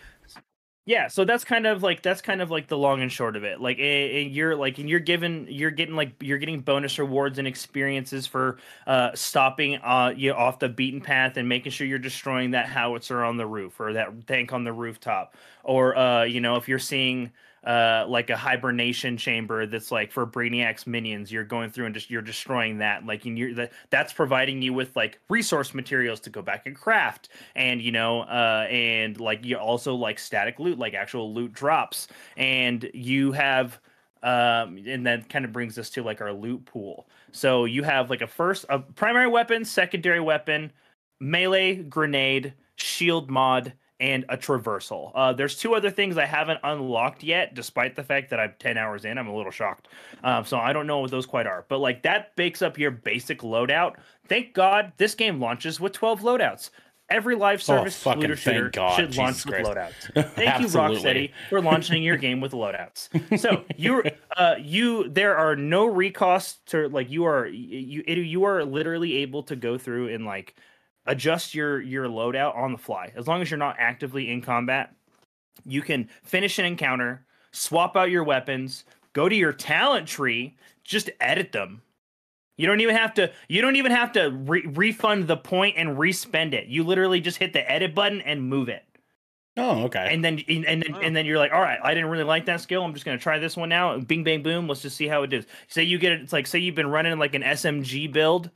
yeah so that's kind of like that's kind of like the long and short of it. Like eh, you're like and you're given you're getting like you're getting bonus rewards and experiences for uh stopping uh you know, off the beaten path and making sure you're destroying that howitzer on the roof or that tank on the rooftop. Or uh you know if you're seeing uh like a hibernation chamber that's like for brainiac's minions you're going through and just you're destroying that like and you're that that's providing you with like resource materials to go back and craft and you know uh and like you also like static loot like actual loot drops. And you have um and that kind of brings us to like our loot pool. So you have like a first a primary weapon secondary weapon melee grenade shield mod and a traversal. Uh, there's two other things I haven't unlocked yet, despite the fact that I'm 10 hours in. I'm a little shocked. Um, so I don't know what those quite are. But like that bakes up your basic loadout. Thank God this game launches with 12 loadouts. Every live service Oh, looter shooter God, should Jesus launch with loadouts. Thank you. Rocksteady, for launching your game with loadouts. So you, uh, you, there are no recosts to like you are you you are literally able to go through and like adjust your your loadout on the fly as long as you're not actively in combat you can finish an encounter swap out your weapons go to your talent tree just edit them you don't even have to you don't even have to re- refund the point and respend it you literally just hit the edit button and move it Oh, okay. and then and then Wow. and then you're like, all right, I didn't really like that skill. I'm just gonna try this one now. Bing bang boom. Let's just see how it does. Say you get it. It's like say you've been running like an SMG build,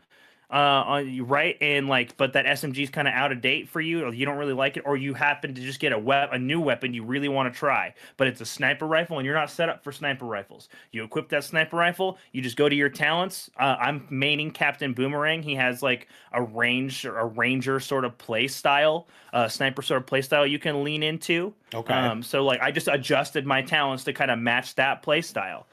uh, on you right, and like, but that SMG is kind of out of date for you, or you don't really like it, or you happen to just get a web a new weapon you really want to try, but it's a sniper rifle and you're not set up for sniper rifles. You equip that sniper rifle. You just go to your talents. Uh, I'm maining Captain Boomerang. He has like a range or a ranger sort of play style, uh, sniper sort of play style you can lean into. okay. Um, so like I just adjusted my talents to kind of match that play style.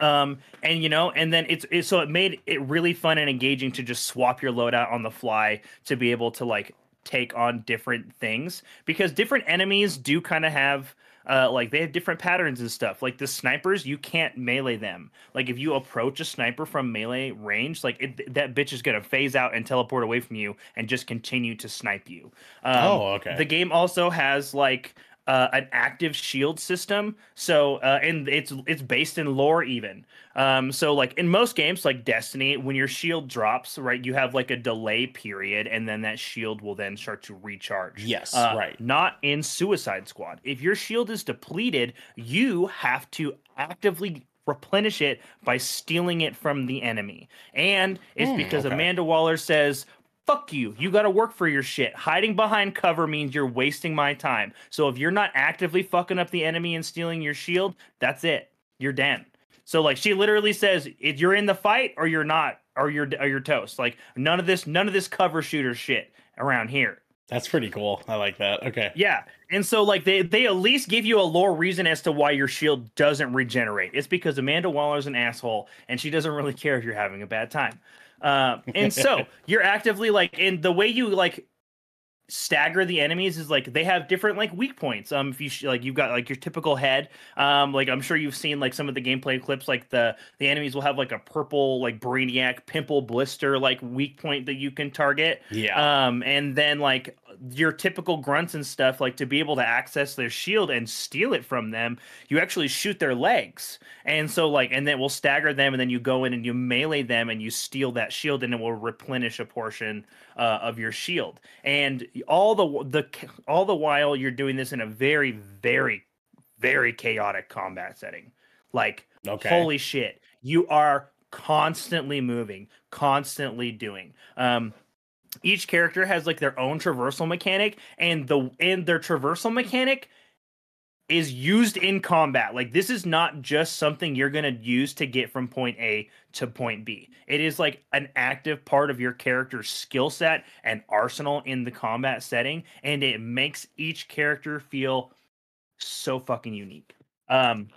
Um, and you know, and then it's, it's so it made it really fun and engaging to just swap your loadout on the fly to be able to like take on different things because different enemies do kind of have uh, like they have different patterns and stuff. Like the snipers, you can't melee them. Like if you approach a sniper from melee range, like it, that bitch is gonna phase out and teleport away from you and just continue to snipe you. Um, Oh, okay. The game also has like uh, an active shield system. So uh, and it's it's based in lore even. Um, so like in most games like Destiny, when your shield drops, right, you have like a delay period, and then that shield will then start to recharge. Yes, Uh, right. Not in Suicide Squad. If your shield is depleted, you have to actively replenish it by stealing it from the enemy. And it's Hmm, because okay. Amanda Waller says, fuck you. You got to work for your shit. Hiding behind cover means you're wasting my time. So if you're not actively fucking up the enemy and stealing your shield, that's it. You're dead. So like she literally says, if you're in the fight or you're not, or you're or you're toast. Like none of this, none of this cover shooter shit around here. That's pretty cool. I like that. Okay. Yeah. And so like they they at least give you a lore reason as to why your shield doesn't regenerate. It's because Amanda Waller's an asshole and she doesn't really care if you're having a bad time. Uh, and so you're actively like in the way you like stagger the enemies is like they have different like weak points um if you sh- like you've got like your typical head um like i'm sure you've seen like some of the gameplay clips like the the enemies will have like a purple like brainiac pimple blister like weak point that you can target Yeah. um, and then like your typical grunts and stuff, like to be able to access their shield and steal it from them, you actually shoot their legs. And so like, and then we'll stagger them, and then you go in and you melee them and you steal that shield, and it will replenish a portion uh, of your shield. And all the the all the while you're doing this in a very very very chaotic combat setting. Like okay. holy shit you are constantly moving constantly doing um each character has like their own traversal mechanic and the and their traversal mechanic is used in combat. Like this is not just something you're going to use to get from point A to point B. It is like an active part of your character's skill set and arsenal in the combat setting and it makes each character feel so fucking unique. Um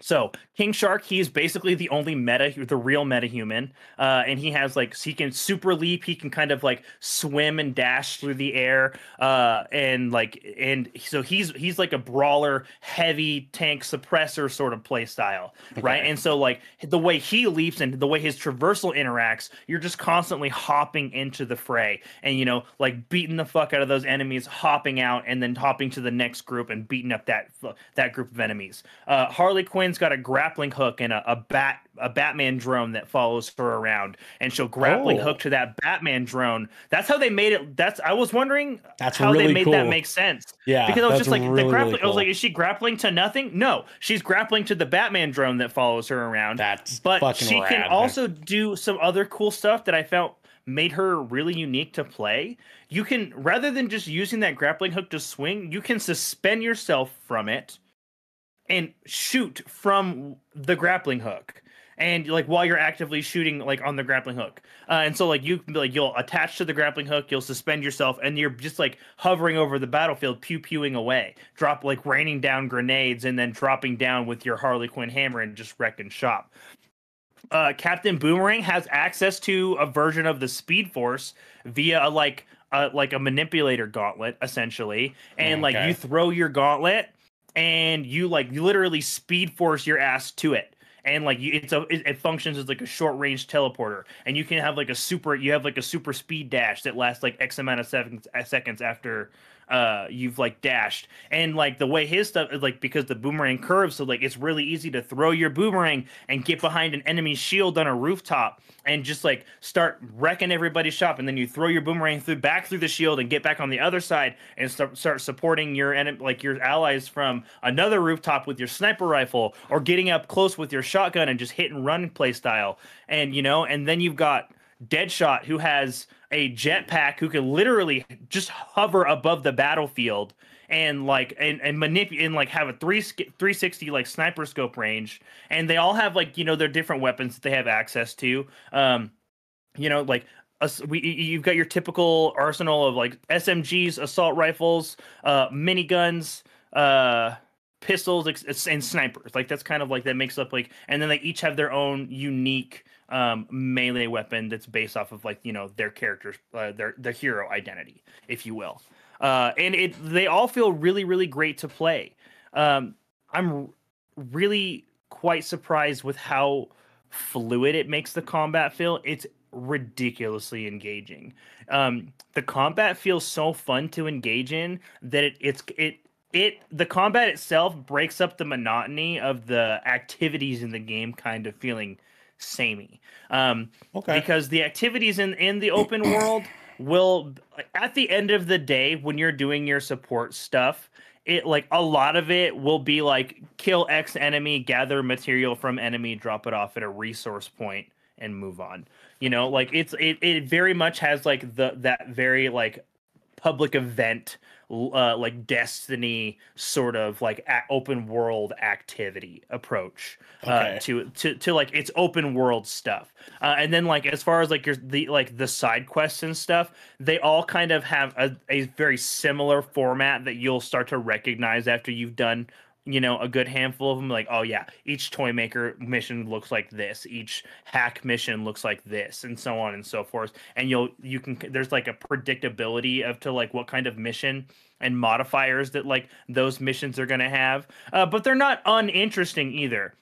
So King Shark, he's basically the only meta, the real meta human, uh, and he has like he can super leap, he can kind of like swim and dash through the air, uh, and like and so he's he's like a brawler, heavy tank suppressor sort of play style, okay. right? And so like the way he leaps and the way his traversal interacts, you're just constantly hopping into the fray, and you know like beating the fuck out of those enemies, hopping out, and then hopping to the next group and beating up that that group of enemies. Uh, Harley Quinn Quinn's got a grappling hook and a, a bat a Batman drone that follows her around, and she'll grappling oh. hook to that Batman drone. That's how they made it. That's I was wondering that's how really they made cool. that make sense. Yeah, because I was just like really, the grappling. Really cool. I was like, is she grappling to nothing? No, she's grappling to the Batman drone that follows her around. That's but she rad, can man. also do some other cool stuff that I felt made her really unique to play. You can rather than just using that grappling hook to swing, you can suspend yourself from it and shoot from the grappling hook. And like while you're actively shooting like on the grappling hook. Uh, and so like you like you'll attach to the grappling hook you'll suspend yourself and you're just like hovering over the battlefield pew pewing away. Drop like raining down grenades and then dropping down with your harley quinn hammer and just wrecking shop. Uh, captain boomerang has access to a version of the speed force via a like uh, like a manipulator gauntlet essentially. And okay. like you throw your gauntlet and you like literally speed force your ass to it. And like it's a it, it, functions as like a short range teleporter. And you can have like a super you have like a super speed dash that lasts like x amount of seconds seconds after uh you've like dashed. And like the way his stuff is like because the boomerang curves so like it's really easy to throw your boomerang and get behind an enemy shield on a rooftop and just like start wrecking everybody's shop. And then you throw your boomerang through back through the shield and get back on the other side and start start supporting your enemy like your allies from another rooftop with your sniper rifle or getting up close with your shotgun and just hit and run play style. And you know and then you've got Deadshot who has a jetpack who can literally just hover above the battlefield and like and, and manipulate and like have a three 360 like sniper scope range. And they all have like you know their different weapons that they have access to. Um you know like uh, we, you've got your typical arsenal of like smgs assault rifles uh miniguns uh pistols and snipers like that's kind of like that makes up like and then they each have their own unique um, melee weapon that's based off of like you know their characters, uh, their their hero identity, if you will. Uh, and it they all feel really really great to play. Um, I'm really quite surprised with how fluid it makes the combat feel. It's ridiculously engaging. Um, the combat feels so fun to engage in that it, it's it it the combat itself breaks up the monotony of the activities in the game kind of feeling samey. Um, okay. Because the activities in in the open world will, at the end of the day, when you're doing your support stuff, it like a lot of it will be like kill X enemy, gather material from enemy, drop it off at a resource point, and move on. You know, like it's it it very much has like the that very like public event uh, like Destiny sort of like a- open world activity approach uh, okay. to to to like its open world stuff. Uh, and then like as far as like your the like the side quests and stuff, they all kind of have a, a very similar format that you'll start to recognize after you've done you know a good handful of them like oh yeah each toy maker mission looks like this. Each hack mission looks like this and so on and so forth. And you'll you can there's like a predictability of to like what kind of mission and modifiers that like those missions are going to have. Uh, but they're not uninteresting either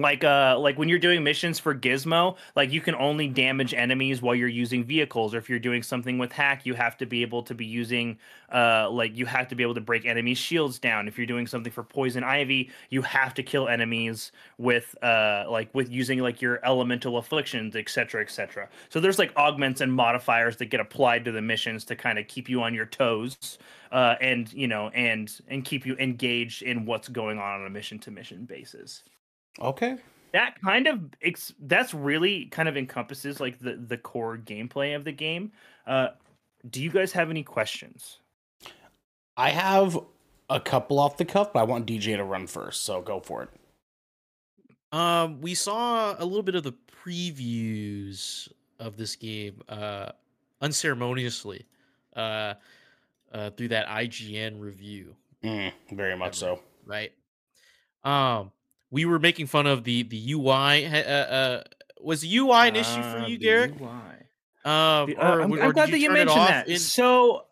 like uh like when you're doing missions for gizmo like you can only damage enemies while you're using vehicles or if you're doing something with hack you have to be able to be using uh like you have to be able to break enemy shields down. If you're doing something for poison ivy you have to kill enemies with uh like with using like your elemental afflictions etc etc so there's like augments and modifiers that get applied to the missions to kind of keep you on your toes uh and you know and and keep you engaged in what's going on on a mission to mission basis Okay. That kind of ex- that's really kind of encompasses like the the core gameplay of the game. Uh, do you guys have any questions? I have a couple off the cuff, but I want DJ to run first, so go for it. Um, we saw a little bit of the previews of this game, uh, unceremoniously, uh, uh, through that IGN review. Mm, very much so. Right. Um, we were making fun of the the UI. Uh, uh, was UI an issue for Uh, you, Garrick? UI. Um, The- or, uh, I'm, or I'm glad that you mentioned that. in- So,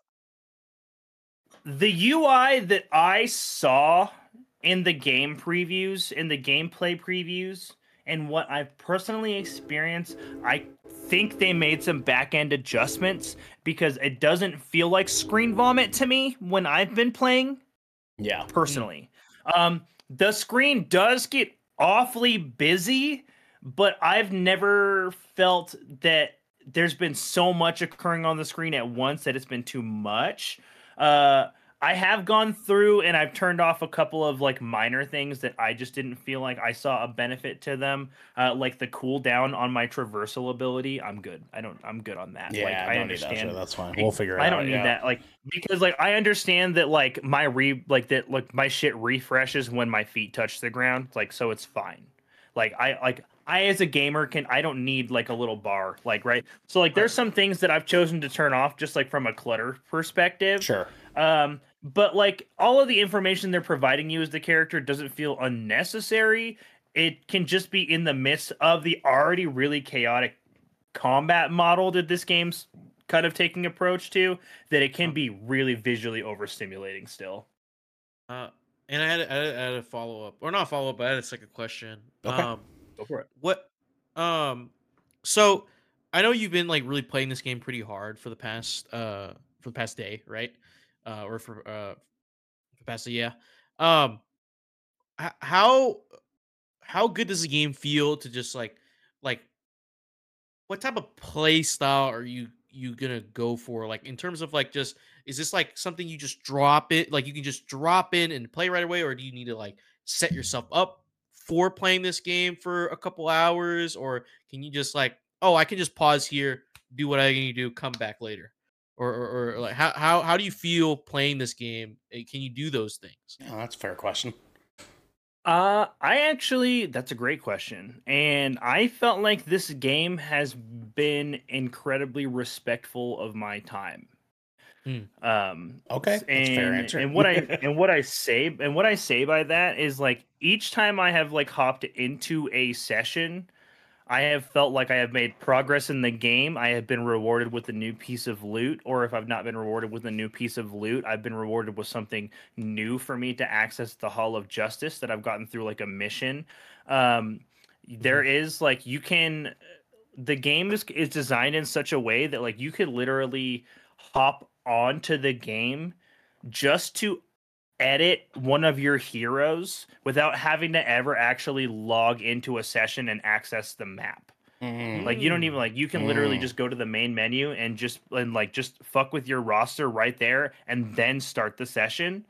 the UI that I saw in the game previews, in the gameplay previews, and what I've personally experienced, I think they made some back end adjustments because it doesn't feel like screen vomit to me when I've been playing Yeah. personally. Um, the screen does get awfully busy, but I've never felt that there's been so much occurring on the screen at once that it's been too much. Uh, I have gone through and I've turned off a couple of like minor things that I just didn't feel like I saw a benefit to them. Uh, like the cooldown on my traversal ability. I'm good. I don't. I'm good on that. Yeah, like, I I don't that understand. That's fine. We'll figure it I out. I don't need yeah. that, like because like I understand that like my re like that like my shit refreshes when my feet touch the ground, like so it's fine. Like I like I as a gamer can I don't need like a little bar, like right. So like there's some things that I've chosen to turn off just like from a clutter perspective. Sure. Um, but like all of the information they're providing you as the character doesn't feel unnecessary. It can just be in the midst of the already really chaotic combat model that this game's kind of taking approach to that it can be really visually overstimulating still. Uh, and I had, I had, a follow up, or not follow up, but I had a second question. Okay. Um, Go for it. what? Um, so I know you've been like really playing this game pretty hard for the past uh for the past day, right? Uh, or for uh the yeah. Um, how how good does the game feel to just like like what type of play style are you you gonna go for? Like in terms of like just is this like something you just drop it like you can just drop in and play right away or do you need to like set yourself up for playing this game for a couple hours? Or can you just like oh i can just pause here do what i need to do come back later or or, or like how, how how do you feel playing this game Eh, can you do those things Oh, that's a fair question. Uh, I actually, that's a great question. And I felt like this game has been incredibly respectful of my time. Hmm. Um, Okay, s- that's a fair and, answer. and what I and what I say and what I say by that is like each time I have like hopped into a session, I have felt like I have made progress in the game. I have been rewarded with a new piece of loot, or if I've not been rewarded with a new piece of loot, I've been rewarded with something new for me to access the Hall of Justice that I've gotten through like a mission. Um, there is like you can the game is is designed in such a way that like you could literally hop onto the game just to edit one of your heroes without having to ever actually log into a session and access the map. Mm. Like you don't even like you can literally Mm. just go to the main menu and just and like just fuck with your roster right there and then start the session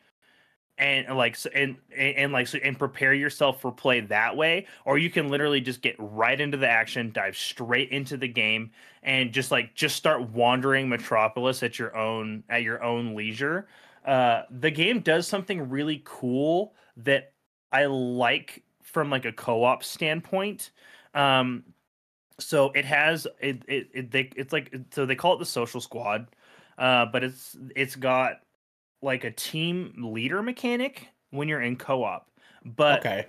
and like and and, and like so, and prepare yourself for play that way or you can literally just get right into the action dive straight into the game and just like just start wandering metropolis at your own at your own leisure uh the game does something really cool that i like from like a co-op standpoint um so it has it it, it they, it's like so they call it the social squad uh but it's it's got like a team leader mechanic when you're in co-op but okay.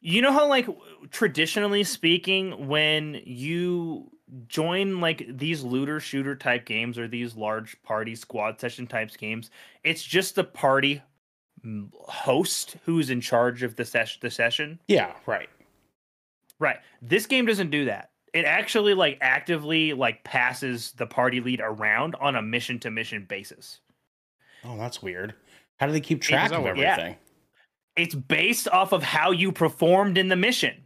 you know how like traditionally speaking when you join like these looter shooter type games or these large party squad session types games it's just the party mm, host who's in charge of the session the session Yeah. Right. Right. This game doesn't do that. It actually like actively like passes the party lead around on a mission to mission basis. Oh, that's weird. How do they keep track of work? Yeah. everything? It's based off of how you performed in the mission.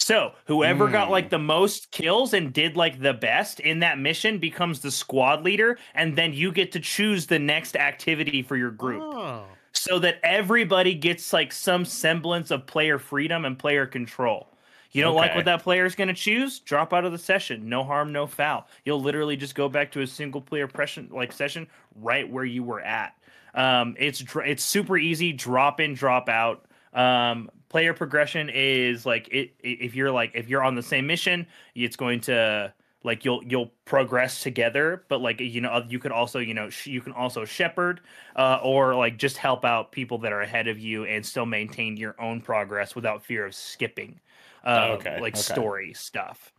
So, whoever got Mm. like the most kills and did like the best in that mission becomes the squad leader and then you get to choose the next activity for your group. oh so that everybody gets like some semblance of player freedom and player control. You don't like what that player is going to choose? Drop out of the session. No harm, no foul. You'll literally just go back to a single player pressure like session right where you were at. Um, it's it's super easy. Drop in, drop out. Um, player progression is like it. If you're like if you're on the same mission, it's going to like you'll you'll progress together but like you know you could also you know sh- you can also shepherd uh, or like just help out people that are ahead of you and still maintain your own progress without fear of skipping uh, okay, like okay. story stuff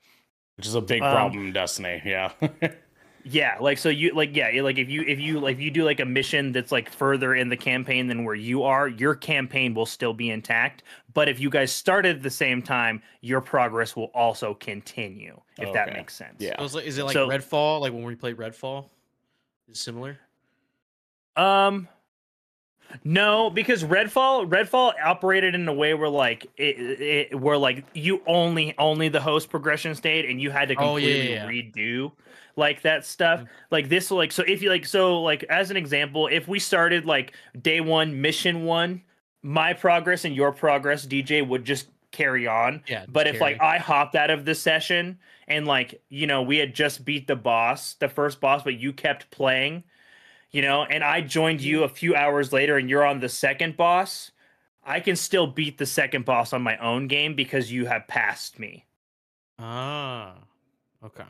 Which is a big Um, problem in Destiny. Yeah. yeah like so you like yeah like if you if you like if you do like a mission that's like further in the campaign than where you are your campaign will still be intact but if you guys started at the same time your progress will also continue if that makes sense Yeah. So is it like So- Redfall? Like when we played Redfall? Is it similar? Um, no, because Redfall Redfall operated in a way where like it, it where like you only only the host progression stayed and you had to Oh, yeah, completely yeah, yeah. redo like that stuff. Mm. Like this like so if you like so like as an example, if we started like day one, mission one, my progress and your progress, DJ would just carry on. Yeah. But if like. I hopped out of the session and like, you know, we had just beat the boss, the first boss, but you kept playing, you know, and I joined you a few hours later and you're on the second boss, I can still beat the second boss on my own game because you have passed me. ah, okay,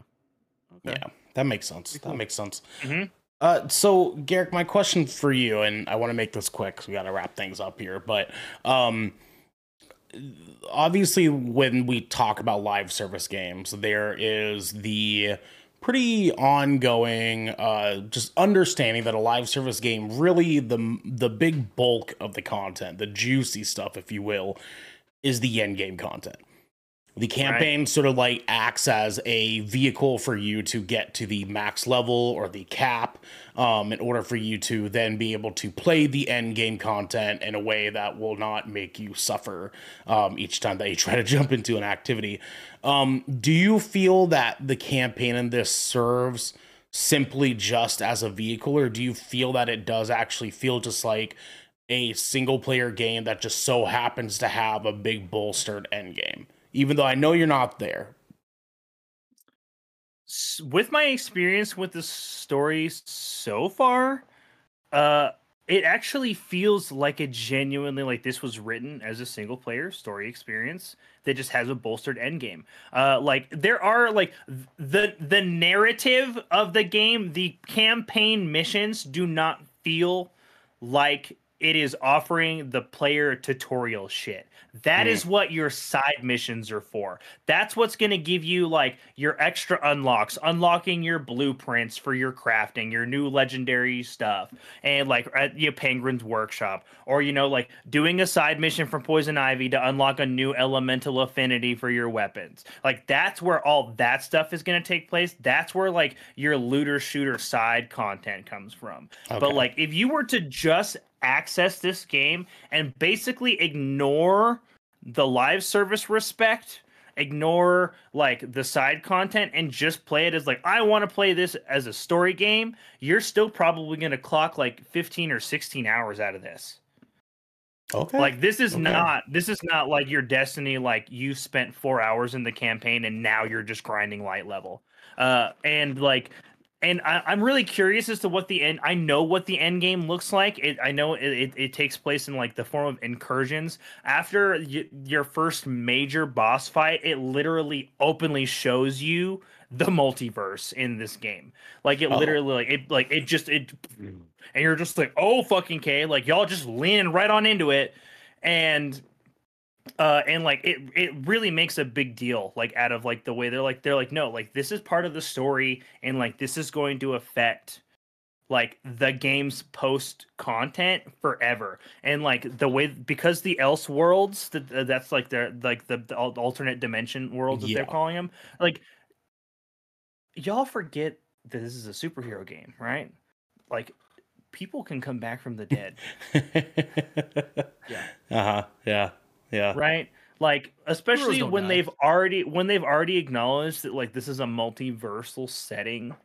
okay. Yeah. That makes sense. Cool. That makes sense. Mhm. Uh, so Garrick, my question for you, and I want to make this quick because we got to wrap things up here. But um, obviously, when we talk about live service games, there is the pretty ongoing uh just understanding that a live service game really the the big bulk of the content the juicy stuff if you will is the end game content the campaign sort of like acts as a vehicle for you to get to the max level or the cap um, in order for you to then be able to play the end game content in a way that will not make you suffer um, each time that you try to jump into an activity. Um, do you feel that the campaign in this serves simply just as a vehicle, or do you feel that it does actually feel just like a single player game that just so happens to have a big bolstered end game? Even though I know you're not there. With my experience with the story so far, uh it actually feels like a genuinely like this was written as a single player story experience that just has a bolstered end game. Uh like there are like th- the the narrative of the game, the campaign missions do not feel like it is offering the player tutorial shit. That is mm. what your side missions are for. That's what's going to give you like your extra unlocks, unlocking your blueprints for your crafting, your new legendary stuff, and like at your Penguin's workshop, or you know, like doing a side mission from Poison Ivy to unlock a new elemental affinity for your weapons. Like that's where all that stuff is going to take place. That's where like your looter shooter side content comes from. But like if you were to just access this game and basically ignore the live service respect, ignore like the side content and just play it as like I want to play this as a story game, you're still probably going to clock like 15 or 16 hours out of this. Okay. Like this is Okay. not this is not like your destiny like you spent 4 hours in the campaign and now you're just grinding light level. Uh and like and I, I'm really curious as to what the end. I know what the end game looks like. It, I know it, it, it takes place in like the form of incursions. After y- your first major boss fight, it literally openly shows you the multiverse in this game. Like it Oh. literally, like it, like it just it, mm. and you're just like, oh fucking k, like y'all just leaning right on into it, and uh and like it it really makes a big deal like out of like the way they're like they're like no like this is part of the story and like this is going to affect like the game's post content forever and like the way because the Elseworlds that that's like their like the, the alternate dimension worlds that Yeah. they're calling them like y'all forget that this is a superhero game right like people can come back from the dead yeah. Uh-huh. Yeah. Yeah. right like especially when die. they've already when they've already acknowledged that like this is a multiversal setting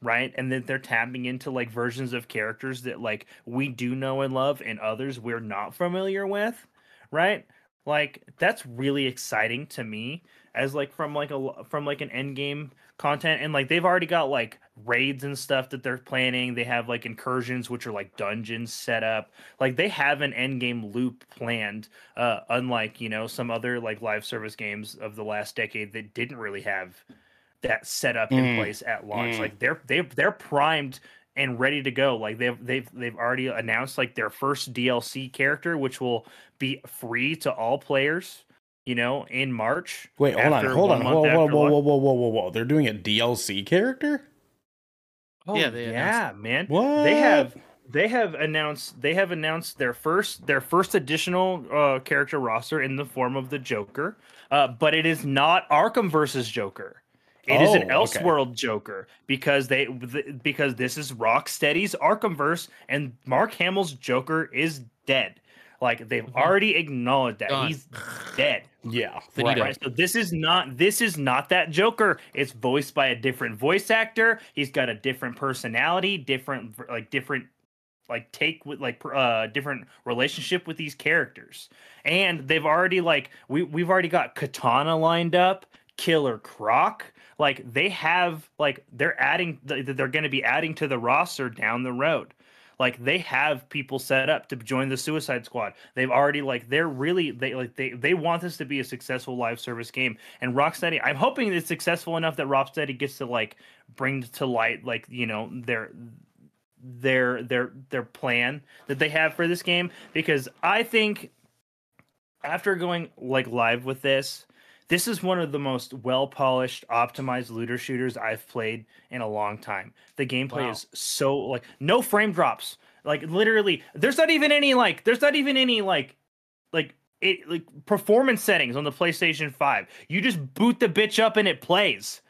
right and that they're tapping into like versions of characters that like we do know and love and others we're not familiar with right like that's really exciting to me as like from like a from like an end game content and like they've already got like raids and stuff that they're planning they have like incursions which are like dungeons set up like they have an end game loop planned uh unlike you know some other like live service games of the last decade that didn't really have that set up in Mm. place at launch. Mm. Like they're they they're primed and ready to go. Like they've they've they've already announced like their first DLC character, which will be free to all players. You know, in March. Wait, hold on, after hold on, whoa, whoa, whoa, whoa, whoa, whoa, whoa, whoa! They're doing a DLC character. Oh, Yeah, they yeah, man. What? They have they have announced they have announced their first their first additional uh, character roster in the form of the Joker, uh, but it is not Arkhamverse Joker. It is an Oh, okay. Elseworld Joker because they th- because this is Rocksteady's Arkhamverse and Mark Hamill's Joker is dead. Like they've Mhm. already acknowledged that Done. he's dead. Yeah, right. Right. So this is not this is not that Joker. It's voiced by a different voice actor. He's got a different personality, different like different like take with like uh different relationship with these characters. And they've already like we we've already got Katana lined up, Killer Croc. Like they have like they're adding th- they're going to be adding to the roster down the road. Like they have people set up to join the Suicide Squad. They've already like they're really they like they they want this to be a successful live service game. And Rocksteady, I'm hoping it's successful enough that Rocksteady gets to like bring to light like you know their their their their plan that they have for this game because I think after going like live with this, this is one of the most well polished, optimized looter shooters I've played in a long time. The gameplay Wow. is so like no frame drops. Like literally, there's not even any like there's not even any like like it like performance settings on the PlayStation 5. You just boot the bitch up and it plays.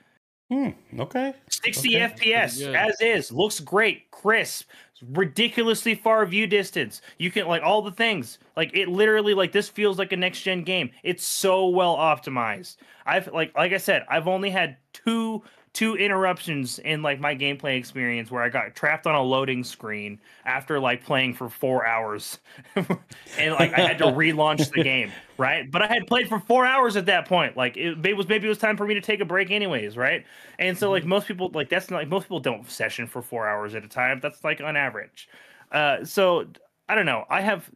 Hmm. Okay. 60 Okay, FPS as is. Looks great, crisp, ridiculously far view distance. You can like all the things. Like it literally like this feels like a next gen game. It's so well optimized. I've like like I said, I've only had two two interruptions in like my gameplay experience where I got trapped on a loading screen after like playing for 4 hours. and like I had to relaunch the game, right? But I had played for 4 hours at that point. Like it, it was maybe it was time for me to take a break anyways, right? And so like most people like that's not like most people don't session for 4 hours at a time. That's like on average. Uh so I don't know. I have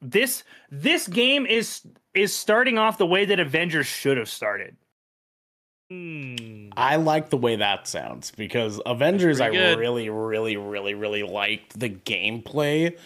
this this game is is starting off the way that Avengers should have started. I like the way that sounds because Avengers, I good. really, really, really, really liked the gameplay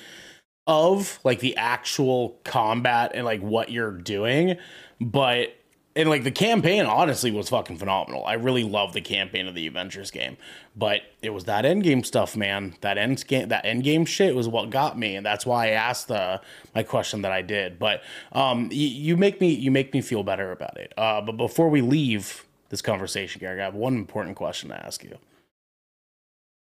of like the actual combat and like what you're doing. But and like the campaign honestly was fucking phenomenal. I really love the campaign of the Avengers game. But it was that end game stuff, man. That end game that end game shit was what got me, and that's why I asked the my question that I did. But um y- you make me you make me feel better about it. Uh but before we leave this conversation, Gary, I have one important question to ask you.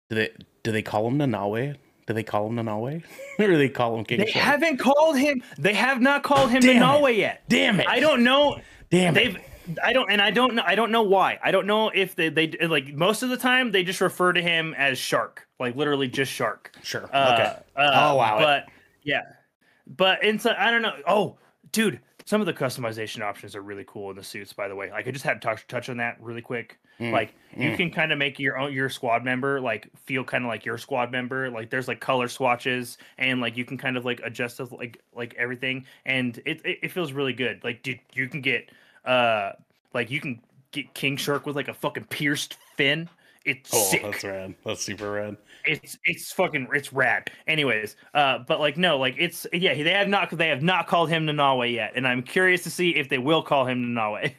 Do they do they call him Nanaue? Do they call him Nanaue? or do they call him King They haven't called him. They have not called him Damn it. Nanaue yet. Damn it. I don't know. Damn They've. it. I don't, and I don't know. I don't know why. I don't know if they, they like most of the time they just refer to him as Shark, like literally just Shark. Sure. Uh, okay. uh, allow it. but yeah, but and so I don't know. Oh, dude, some of the customization options are really cool in the suits. By the way, like I just had to touch touch on that really quick. Mm, Like you mm. can kind of make your own your squad member like feel kind of like your squad member. Like there's like color swatches and like you can kind of like adjust the, like like everything, and it, it it feels really good. Like dude, you can get uh like you can get King Shark with like a fucking pierced fin. It's Oh, sick that's rad. That's super rad. it's it's fucking it's rad. Anyways, uh, but like no, like it's yeah, they have not they have not called him Nanaue yet, and I'm curious to see if they will call him Nanaue.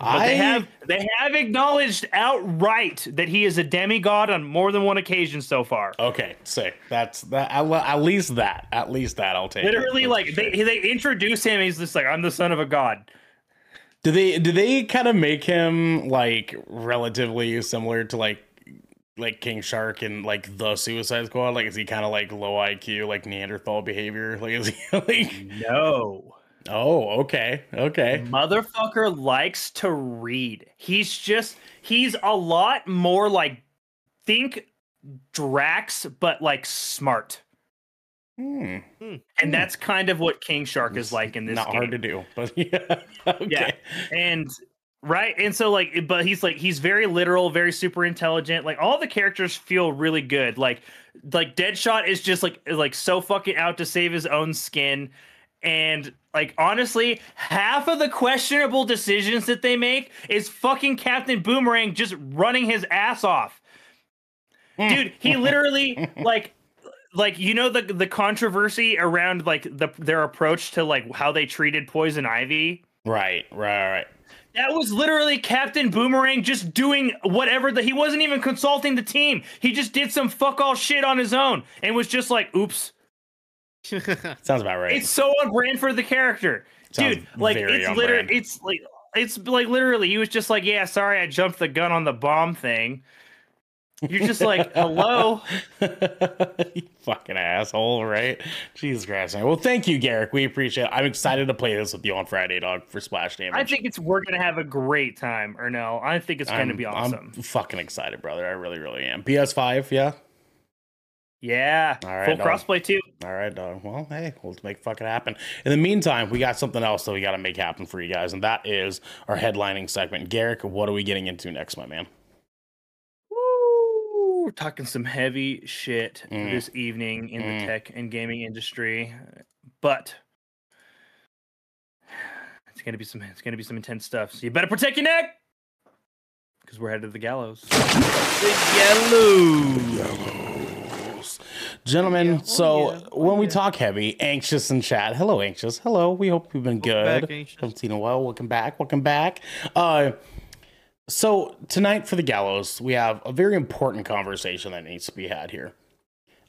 But I they have they have acknowledged outright that he is a demigod on more than one occasion so far. Okay, sick. That's that. At, at least that. At least that. I'll take. Literally, like they they introduce him, he's just like I'm the son of a god. Do they do they kind of make him like relatively similar to like like King Shark and like the Suicide Squad? Like, is he kind of like low IQ, like Neanderthal behavior? Like, is he like? No. Oh, okay, okay. Motherfucker likes to read. He's just he's a lot more like think Drax, but like smart. Hmm. And Hmm. that's kind of what King Shark is like in this Not game. hard to do, but yeah. okay. Yeah. And right, and so like, but he's like he's very literal, very super intelligent. Like all the characters feel really good. Like like Deadshot is just like like so fucking out to save his own skin. And like honestly, half of the questionable decisions that they make is fucking Captain Boomerang just running his ass off. Dude, he literally like like you know the the controversy around like the their approach to like how they treated Poison Ivy. Right, right, right. That was literally Captain Boomerang just doing whatever that he wasn't even consulting the team. He just did some fuck all shit on his own and was just like, "Oops." Sounds about right. It's so on brand for the character, Sounds dude. Like it's literally, it's like it's like literally. He was just like, "Yeah, sorry, I jumped the gun on the bomb thing." You're just like, "Hello." you fucking asshole, right? Jesus Christ. man. Well, thank you, Garrick. We appreciate it. I'm excited to play this with you on Friday, dog, for Splash Damage. I think it's we're gonna have a great time, or no? I think it's gonna I'm- be awesome. I'm fucking excited, brother. I really, really am. PS5, yeah? yeah, All right, full dog. crossplay too. All right, dog. Well, hey, let's make fucking happen. In the meantime, we got something else that we got to make happen for you guys, and that is our headlining segment. Garrick, what are we getting into next, my man? Woo! We're talking some heavy shit Mm. this evening in Mm. the tech and gaming industry, but it's gonna be some it's gonna be some intense stuff. So you better protect your neck because we're headed to the gallows. The yellow gentlemen, so yeah. when we talk heavy, anxious and chat. Hello, anxious. Hello. We hope you've been good. back, Anxious. Haven't seen in a while. Welcome back. Welcome back. Uh, so tonight for the gallows, we have a very important conversation that needs to be had here.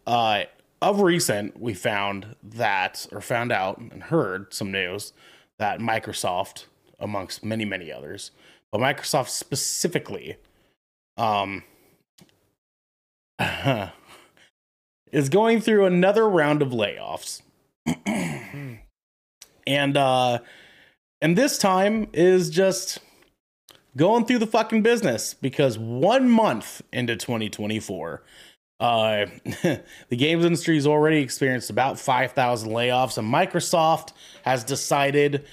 Uh, of recent, we found that, or found out and heard some news that Microsoft, amongst many, many others, but Microsoft specifically, um, is going through another round of layoffs. and uh and this time is just going through the fucking business because one month into 2024 uh the games industry has already experienced about 5000 layoffs and microsoft has decided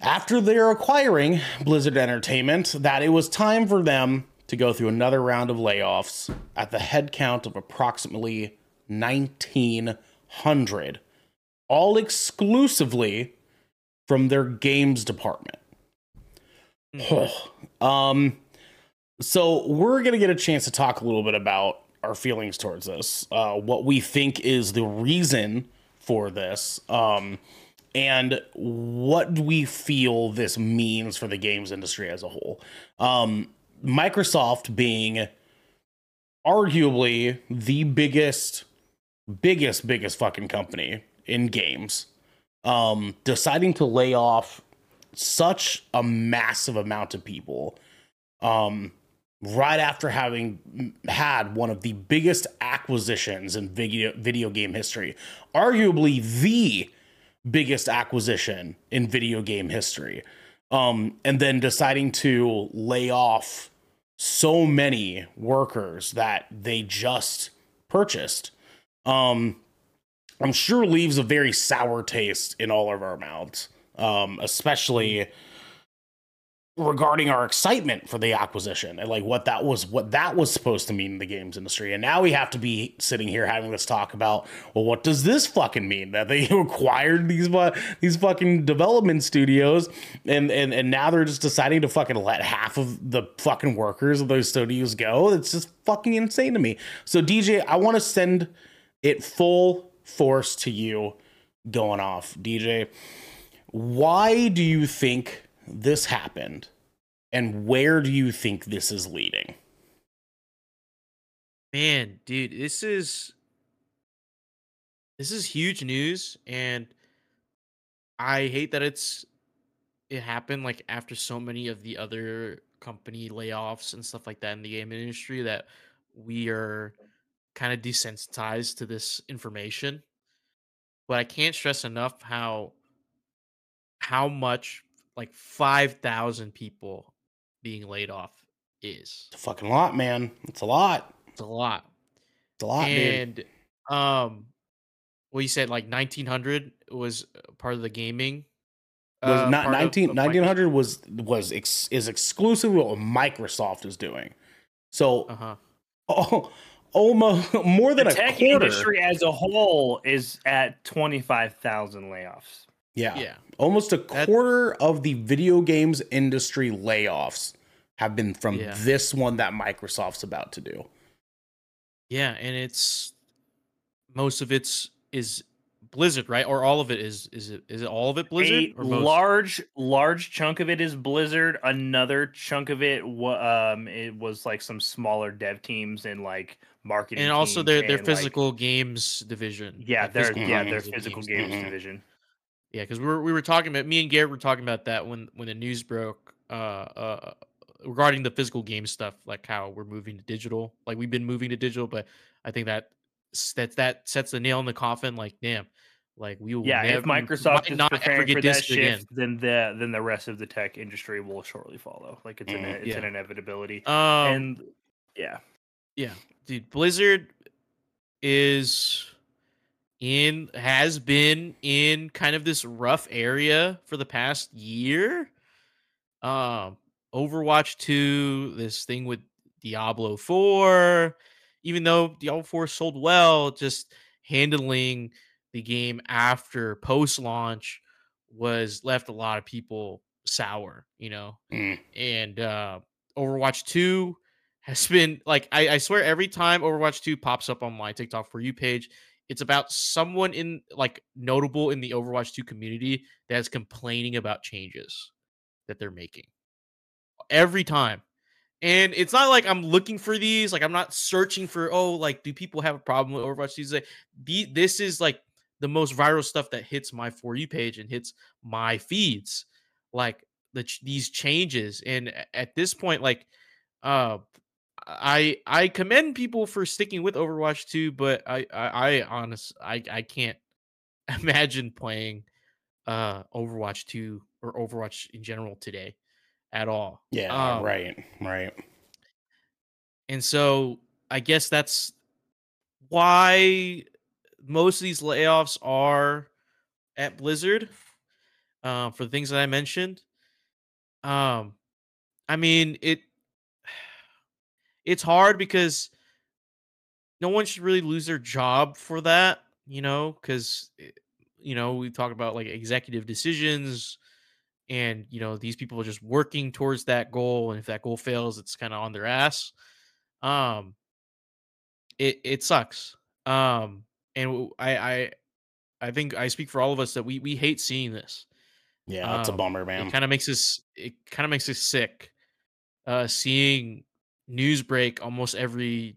after they're acquiring blizzard entertainment that it was time for them to go through another round of layoffs at the headcount of approximately 1900 all exclusively from their games department um so we're gonna get a chance to talk a little bit about our feelings towards this uh what we think is the reason for this um and what we feel this means for the games industry as a whole. Um microsoft being arguably the biggest biggest biggest fucking company in games um deciding to lay off such a massive amount of people um right after having had one of the biggest acquisitions in video video game history arguably the biggest acquisition in video game history. Um and then deciding to lay off so many workers that they just purchased um i'm sure leaves a very sour taste in all of our mouths um especially regarding our excitement for the acquisition and like what that was what that was supposed to mean in the games industry. And now we have to be sitting here having this talk about well what does this fucking mean? That they acquired these these fucking development studios and and and now they're just deciding to fucking let half of the fucking workers of those studios go? It's just fucking insane to me. So DJ I want to send it full force to you going off DJ why do you think this happened and where do you think this is leading Man, dude, this is this is huge news and I hate that it's it happened like after so many of the other company layoffs and stuff like that in the game industry that we are kind of desensitized to this information. But I can't stress enough how how much like 5,000 people being laid off is. it's a fucking lot man it's a lot It's a lot. it's a lot dude and um well you said like 1900 was part of the gaming was uh, not part of- 19, of 1900 was was ex, is exclusive what microsoft is doing so uh-huh oh, almost more than The a tech quarter industry as a whole is at twenty five thousand layoffs. Yeah. Yeah. Almost a That- quarter of the video games industry layoffs have been from Yeah. this one that Microsoft's about to do. Yeah, and it's most of it's is Blizzard, right? Or all of it is is it is it all of it Blizzard? A or most? large, large chunk of it is Blizzard. Another chunk of it, wa- um, it was like some smaller dev teams and like marketing, and also teams their their and, like- physical games division. yeah, like their physical yeah, games their physical games. games Mhm. division. Yeah, because we were we were talking about me and Garrick were talking about that when when the news broke uh uh regarding the physical game stuff, like how we're moving to digital. Like we've been moving to digital, but I think that that that sets the nail in the coffin. Like damn, like we will Yeah, never, if Microsoft is not preparing for this that shift, again. then the then the rest of the tech industry will shortly follow. Like it's an Mhm. it's Yeah. an inevitability. Um, and yeah, Yeah, dude, Blizzard is in has been in kind of this rough area for the past year. Um Overwatch 2, this thing with Diablo 4, even though Diablo 4 sold well, just handling the game after post launch was left a lot of people sour, you know Mm. and uh Overwatch 2 has been like I, I swear every time Overwatch 2 pops up on my TikTok for you page, it's about someone in like notable in the Overwatch 2 community that's complaining about changes that they're making. Every time. And it's not like I'm looking for these, like I'm not searching for oh, like do people have a problem with Overwatch 2? It's Like this is like the most viral stuff that hits my for you page and hits my feeds. Like the these changes and at this point like uh i i commend people for sticking with overwatch 2 but i i, I honest i i can't imagine playing uh overwatch 2 or overwatch in general today at all Yeah, Um, right, right. and so I guess that's why most of these layoffs are at Blizzard uh, for the things that I mentioned. Um, I mean it. It's hard because no one should really lose their job for that, you know, because you know we talk about like executive decisions and you know these people are just working towards that goal and if that goal fails it's kind of on their ass um it it sucks um and I I I think i speak for all of us that we we hate seeing this Yeah, that's a um, bummer, man. it kind of makes us it kind of makes us sick uh seeing news break almost every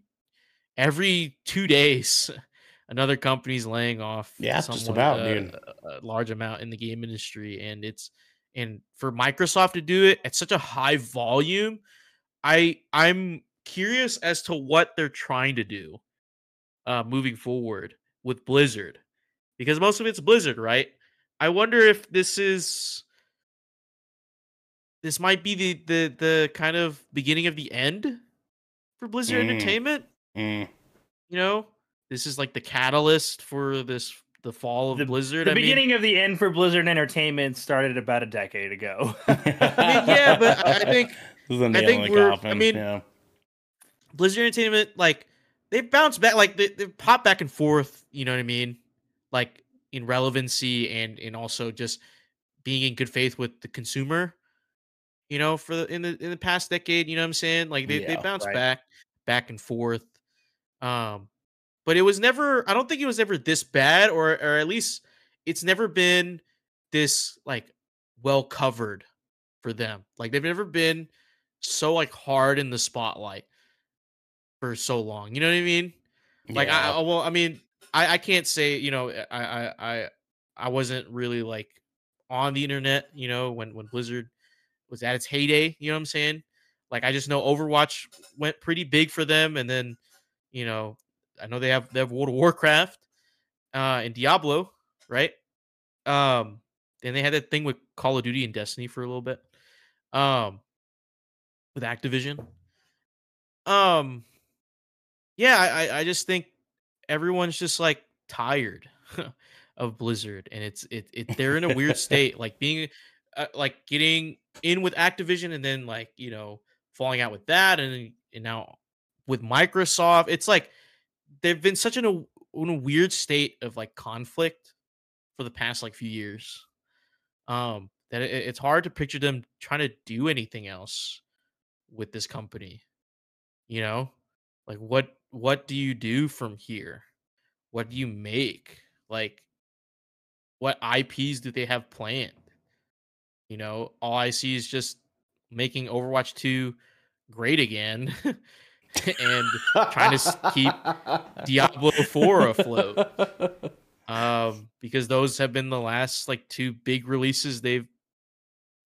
every two days another company's laying off Yeah, just about, uh, a, a large amount in the game industry and it's and for microsoft to do it at such a high volume i i'm curious as to what they're trying to do uh moving forward with blizzard because most of it's blizzard right? I wonder if this is this might be the the the kind of beginning of the end for blizzard Mm. entertainment Mm. you know this is like the catalyst for this the fall of The- blizzard the I mean, beginning of the end for Blizzard Entertainment started about a decade ago. I mean, yeah, but I- I think- This is a I think we're- I mean, yeah. blizzard entertainment like they bounce back like they, they've popped back and forth you know what i mean like in relevancy and and also just being in good faith with the consumer you know for the in the in the past decade you know what i'm saying? Like they, they Yeah, bounced right. back back and forth um but it was never i don't think it was ever this bad or or at least it's never been this like well covered for them. Like they've never been so like hard in the spotlight for so long you know what i mean? Like I, I well i mean i i can't say you know i i i i wasn't really like on the internet you know when when blizzard was at its heyday you know what i'm saying? Like i just know overwatch went pretty big for them and then you know i know they have they have world of warcraft uh and diablo right? Um and they had that thing with call of duty and destiny for a little bit um with activision. Um yeah i i, I just think everyone's just like tired of blizzard and it's it, it they're in a weird state like being uh, like getting in with activision and then like you know falling out with that and and now with microsoft it's like they've been such in a in a weird state of like conflict for the past like few years um, that it, it's hard to picture them trying to do anything else with this company. You know, like what what do you do from here? What do you make? Like, what IPs do they have planned? You know, all I see is just making Overwatch 2 great again and trying to keep Diablo 4 afloat. Um, because those have been the last like two big releases they've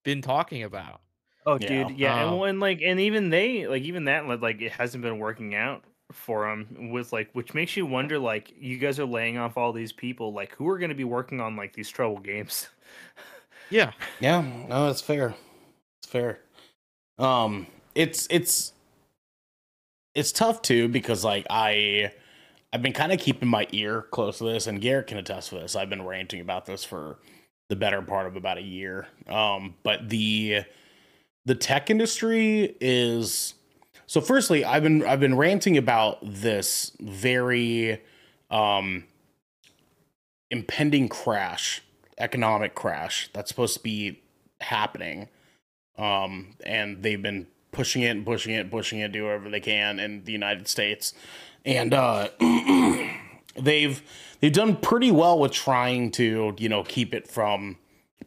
been talking about. Oh, Yeah. dude, yeah, Um, and when like, and even they, like, even that, like, like, it hasn't been working out for them. With like, which makes you wonder, like, you guys are laying off all these people, like, who are going to be working on like these trouble games? Yeah. Yeah, no, that's fair. It's fair. Um, it's it's it's tough too because like I I've been kind of keeping my ear close to this, and Garrick can attest to this. I've been ranting about this for the better part of about a year. Um, but the the tech industry is so. Firstly, I've been I've been ranting about this very um impending crash, economic crash that's supposed to be happening. Um, and they've been pushing it and pushing it, and pushing it, do whatever they can in the United States. And uh they've they've done pretty well with trying to, you know, keep it from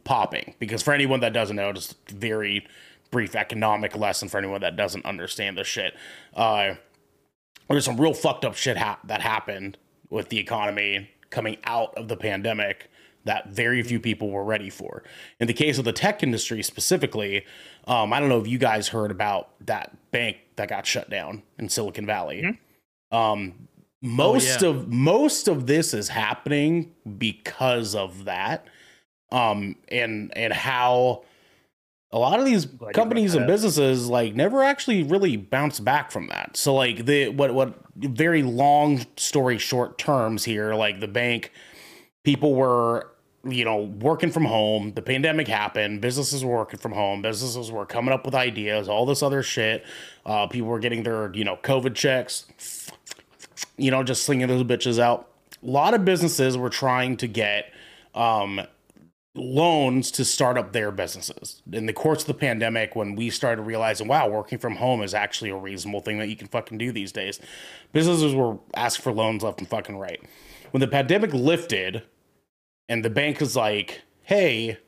popping. Because for anyone that doesn't know, just very brief economic lesson for anyone that doesn't understand the shit. Uh there's some real fucked up shit hap that happened with the economy coming out of the pandemic that very few people were ready for. In the case of the tech industry specifically, um, I don't know if you guys heard about that bank that got shut down in Silicon Valley. Um, most yeah. of most of this is happening because of that, um, and and how a lot of these Glad you brought companies and businesses like never actually really bounce back from that. So like the what what very long story short terms here, like the bank people were you know working from home the pandemic happened businesses were working from home businesses were coming up with ideas all this other shit. Uh, people were getting their you know covid checks you know just slinging those bitches out. A lot of businesses were trying to get um, loans to start up their businesses. In the course of the pandemic when we started realizing wow working from home is actually a reasonable thing that you can fucking do these days businesses were asking for loans left and fucking right. When the pandemic lifted and the bank is like hey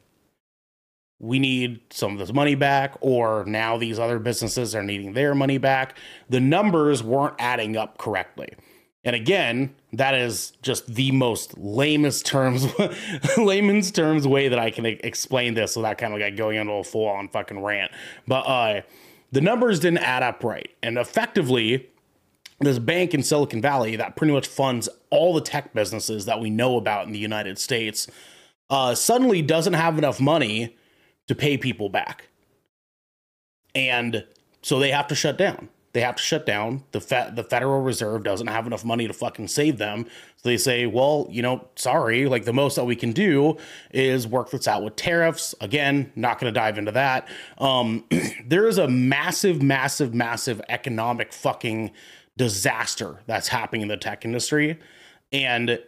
we need some of this money back or now these other businesses are needing their money back the numbers weren't adding up correctly and again, that is just the most lamest terms, layman's terms way that I can explain this without kind of like going into a full on fucking rant. But uh, the numbers didn't add up right. And effectively, this bank in Silicon Valley that pretty much funds all the tech businesses that we know about in the United States uh, suddenly doesn't have enough money to pay people back. And so they have to shut down. They have to shut down. The fe- the Federal Reserve doesn't have enough money to fucking save them. So they say, well, you know, sorry, like the most that we can do is work this out with tariffs. Again, not going to dive into that. Um, there is a massive, massive, massive economic fucking disaster that's happening in the tech industry. And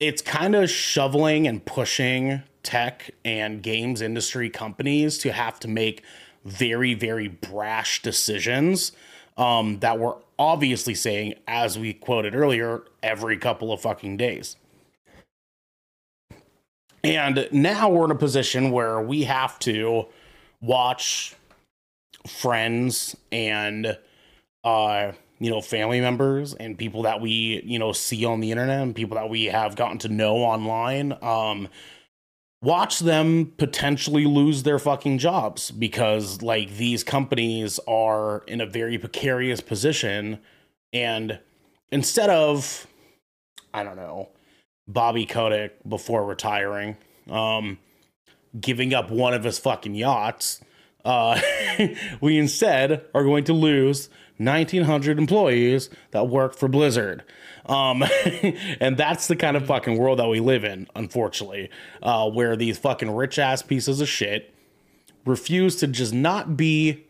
it's kind of shoveling and pushing tech and games industry companies to have to make very, very brash decisions um, that we're obviously saying, as we quoted earlier, every couple of fucking days. And now we're in a position where we have to watch friends and uh you know family members and people that we you know see on the internet and people that we have gotten to know online um watch them potentially lose their fucking jobs because like these companies are in a very precarious position. And instead of i don't know bobby kotick before retiring um giving up one of his fucking yachts uh we instead are going to lose 1900 employees that work for blizzard. Um and that's the kind of fucking world that we live in unfortunately uh where these fucking rich ass pieces of shit refuse to just not be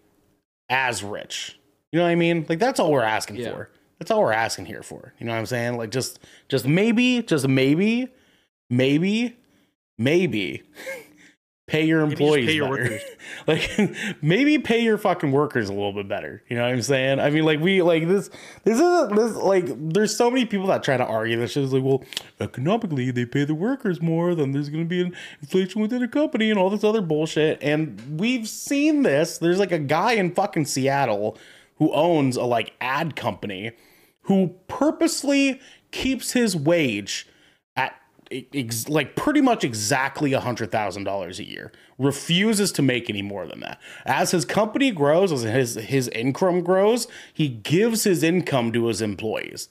as rich. You know what i mean? Like that's all we're asking Yeah. for. That's all we're asking here for. You know what i'm saying? Like just just maybe just maybe maybe maybe pay your employees pay your workers. like maybe pay your fucking workers a little bit better. You know what I'm saying? I mean, like we like this. This is this like. There's so many people that try to argue this shit. It's like, well, economically they pay the workers more, then there's gonna be an inflation within a company and all this other bullshit. And we've seen this. There's like a guy in fucking Seattle who owns a like ad company who purposely keeps his wage ex- like pretty much exactly a hundred thousand dollars a year. Refuses to make any more than that. As his company grows, as his his income grows, he gives his income to his employees,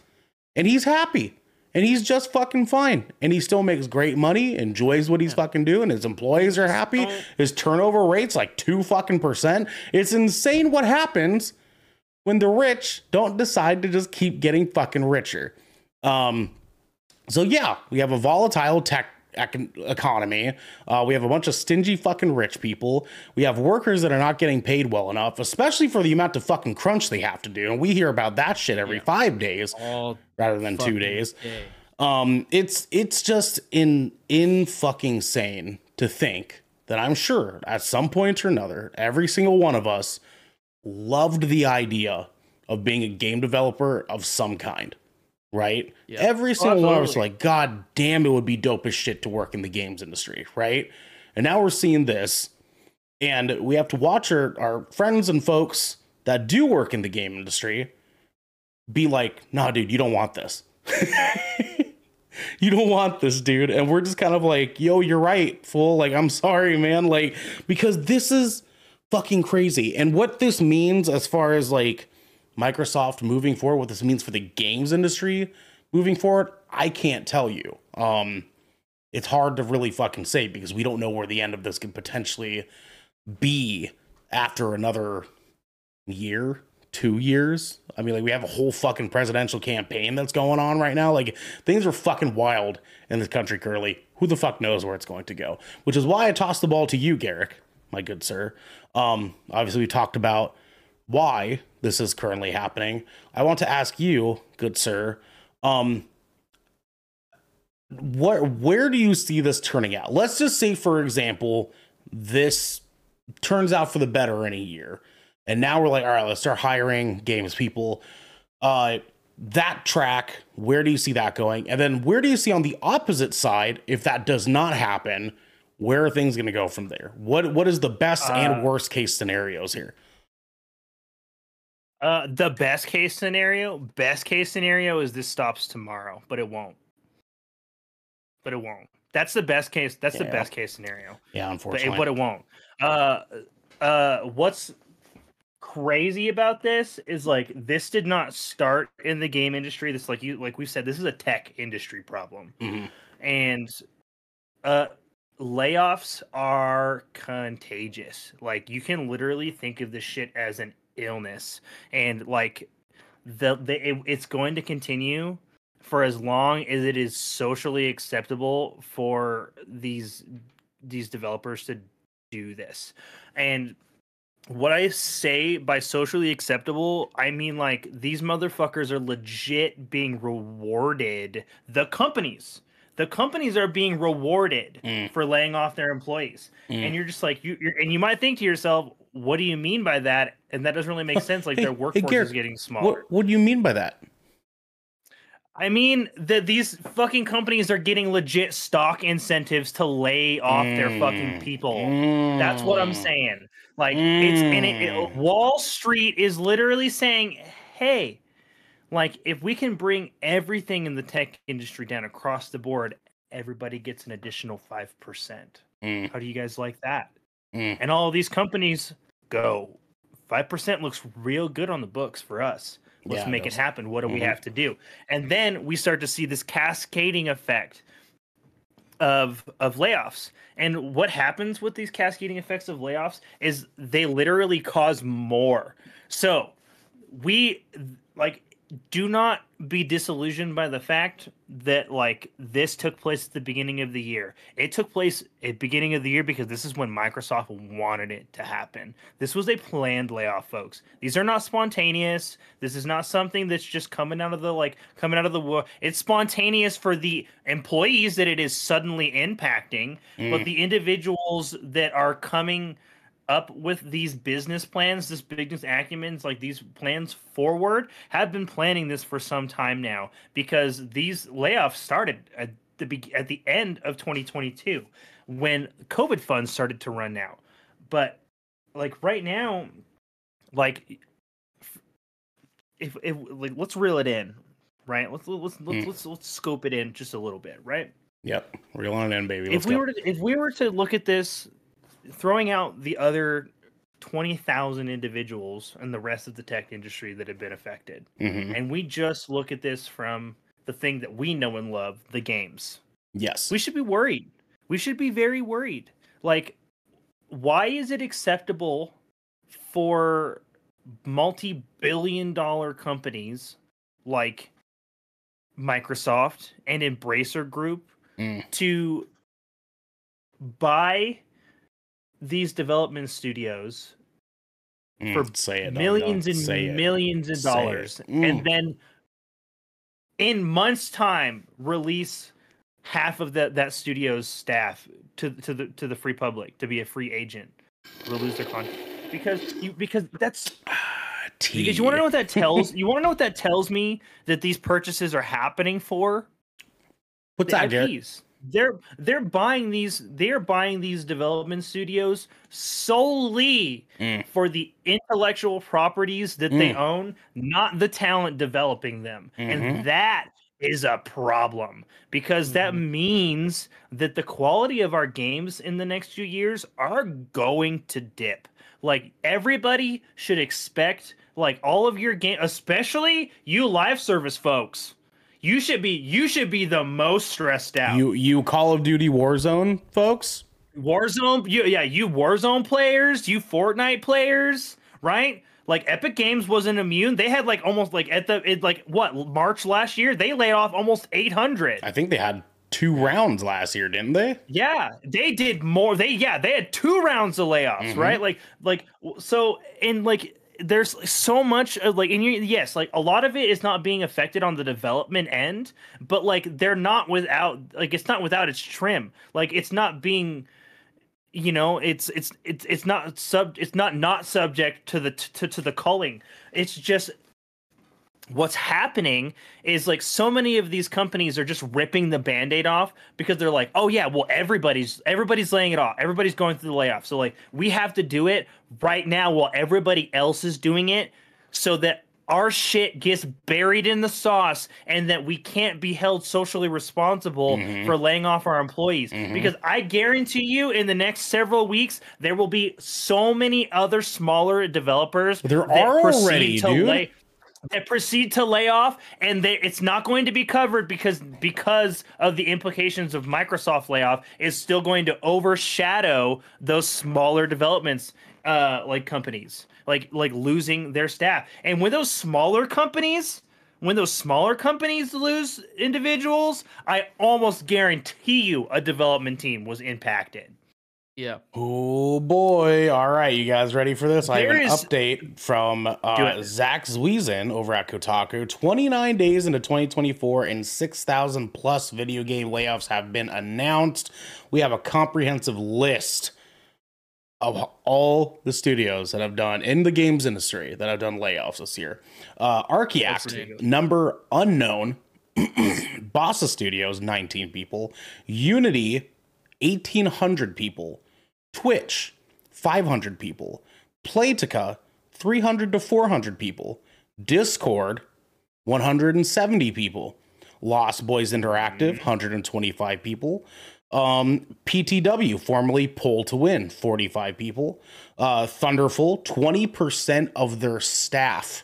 and he's happy. And he's just fucking fine. And he still makes great money, enjoys what he's fucking doing. His employees are happy. His turnover rate's like two fucking percent. It's insane what happens when the rich don't decide to just keep getting fucking richer. Um, so yeah, we have a volatile tech economy. Uh, we have a bunch of stingy fucking rich people. We have workers that are not getting paid well enough, especially for the amount of fucking crunch they have to do. And we hear about that shit every five days All rather than two days. day. Um, it's it's just in in fucking sane to think that I'm sure at some point or another, every single one of us loved the idea of being a game developer of some kind. Right? Every oh, single one of us like, God damn, it would be dope as shit to work in the games industry, right? And now we're seeing this, and we have to watch our, our friends and folks that do work in the game industry be like, nah, dude, you don't want this. you don't want this, dude. And we're just kind of like, yo, you're right, fool. Like, I'm sorry, man. Like, because this is fucking crazy. And what this means as far as like Microsoft moving forward, what this means for the games industry moving forward, I can't tell you. Um, it's hard to really fucking say because we don't know where the end of this could potentially be after another year, two years. I mean, like we have a whole fucking presidential campaign that's going on right now. Like things are fucking wild in this country currently. Who the fuck knows where it's going to go? Which is why I tossed the ball to you, Garrick, my good sir. Um, obviously we talked about why this is currently happening. I want to ask you, good sir, um, what where do you see this turning out? Let's just say, for example, this turns out for the better in a year, and now we're like, all right, let's start hiring games people. Uh, that track, where do you see that going? And then where do you see on the opposite side if that does not happen? Where are things going to go from there? What what is the best Uh, and worst case scenarios here? Uh, the best case scenario, best case scenario is this stops tomorrow, but it won't. But it won't. That's the best case. That's the Yeah. best case scenario. Yeah, But unfortunately. it, but it won't. Uh, uh, what's crazy about this is like this did not start in the game industry. This like you like we said, this is a tech industry problem, Mhm. and uh, layoffs are contagious. Like you can literally think of this shit as an illness, and like the, the it, it's going to continue for as long as it is socially acceptable for these these developers to do this. And what I say by socially acceptable, I mean like these motherfuckers are legit being rewarded. The companies, the companies are being rewarded Mm. for laying off their employees, Mm. and you're just like you. You're, and you might think to yourself, "What do you mean by that?" And that doesn't really make sense. Like Hey- their hey, workforce Garrick, is getting smaller. What what do you mean by that? I mean that these fucking companies are getting legit stock incentives to lay off their fucking Mm. people. That's what I'm Mm. saying. Like it's and it, it- Mm. Wall Street is literally saying, "Hey, like if we can bring everything in the tech industry down across the board, everybody gets an additional 5%. Mm. How do you guys like that?" Mm. And all of these companies go, 5% looks real good on the books for us. Let's Yeah, make it does. happen. What do we Mhm. have to do? And then we start to see this cascading effect of of layoffs. And what happens with these cascading effects of layoffs is they literally cause more. So we like do not be disillusioned by the fact that like this took place at the beginning of the year. It took place at the beginning of the year because this is when Microsoft wanted it to happen. This was a planned layoff, folks. These are not spontaneous. This is not something that's just coming out of the like coming out of the war. It's spontaneous for the employees that it is suddenly impacting, mm. but the individuals that are coming up with these business plans, this business acumen, like these plans forward, have been planning this for some time now because these layoffs started at the be- at the end of 2022 when COVID funds started to run out. But like right now, like if if like let's reel it in, right? Let's let's let's mm. let's, let's scope it in just a little bit, right? Yep, reeling it in, baby. Let's if we go. were to if we were to look at this throwing out the other 20,000 individuals and the rest of the tech industry that have been affected. Mm-hmm. And we just look at this from the thing that we know and love, the games. Yes. We should be worried. We should be very worried. Like why is it acceptable for multi-billion dollar companies like Microsoft and Embracer Group mm. to buy these development studios mm, for it, millions and millions of dollars, mm. and then in months' time release half of that that studio's staff to to the to the free public to be a free agent, or lose their contract because you because that's. Because you want to know what that tells you want to know what that tells me that these purchases are happening for. What's the that, IPs they're they're buying these they're buying these development studios solely mm. for the intellectual properties that mm. they own not the talent developing them mm-hmm. and that is a problem because mm-hmm. that means that the quality of our games in the next few years are going to dip like everybody should expect like all of your game especially you live service folks you should be you should be the most stressed out. You you Call of Duty Warzone folks? Warzone, you, yeah, you Warzone players, you Fortnite players, right? Like Epic Games wasn't immune. They had like almost like at the it, like what March last year, they laid off almost 800. I think they had two rounds last year, didn't they? Yeah, they did more. They yeah, they had two rounds of layoffs, mm-hmm. right? Like like so and like there's so much like and you yes like a lot of it is not being affected on the development end but like they're not without like it's not without its trim. Like it's not being you know it's it's it's it's not sub it's not not subject to the to, to the culling. It's just what's happening is like so many of these companies are just ripping the band-aid off because they're like oh yeah well everybody's everybody's laying it off everybody's going through the layoff so like we have to do it right now while everybody else is doing it so that our shit gets buried in the sauce and that we can't be held socially responsible mm-hmm. for laying off our employees mm-hmm. because i guarantee you in the next several weeks there will be so many other smaller developers there are already dude. Lay- that proceed to lay off and they, it's not going to be covered because because of the implications of Microsoft layoff is still going to overshadow those smaller developments uh like companies like like losing their staff. And when those smaller companies when those smaller companies lose individuals i almost guarantee you a development team was impacted yeah. Oh boy! All right, you guys ready for this? I have an update from uh, Zack Zwiezen over at Kotaku. Twenty nine days into twenty twenty four, and six thousand plus video game layoffs have been announced. We have a comprehensive list of all the studios that have done in the games industry that have done layoffs this year. Uh, Archiact, number unknown. Bossa Studios, 19 people. Unity, 1,800 people. Twitch, 500 people. Playtika, 300 to 400 people. Discord, 170 people. Lost Boys Interactive, 125 people. Um, PTW, formerly Pull to Win, 45 people. Uh, Thunderful, 20% of their staff,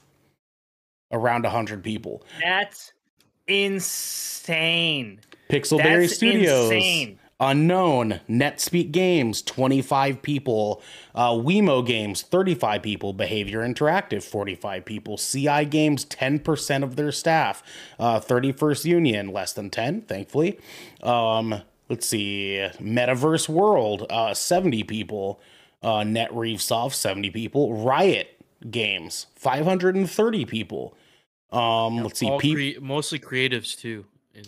around 100 people. That's insane. Pixelberry Studios, insane. Unknown, NetSpeak Games, 25 people. Uh, Wemo Games, 35 people. Behavior Interactive, 45 people. CI Games, 10% of their staff. Uh, 31st Union, less than 10, thankfully. Um, let's see. Metaverse World, uh, 70 people. Uh, NetReefsoft, 70 people. Riot Games, 530 people. Um, let's see. Pe- crea- mostly creatives too.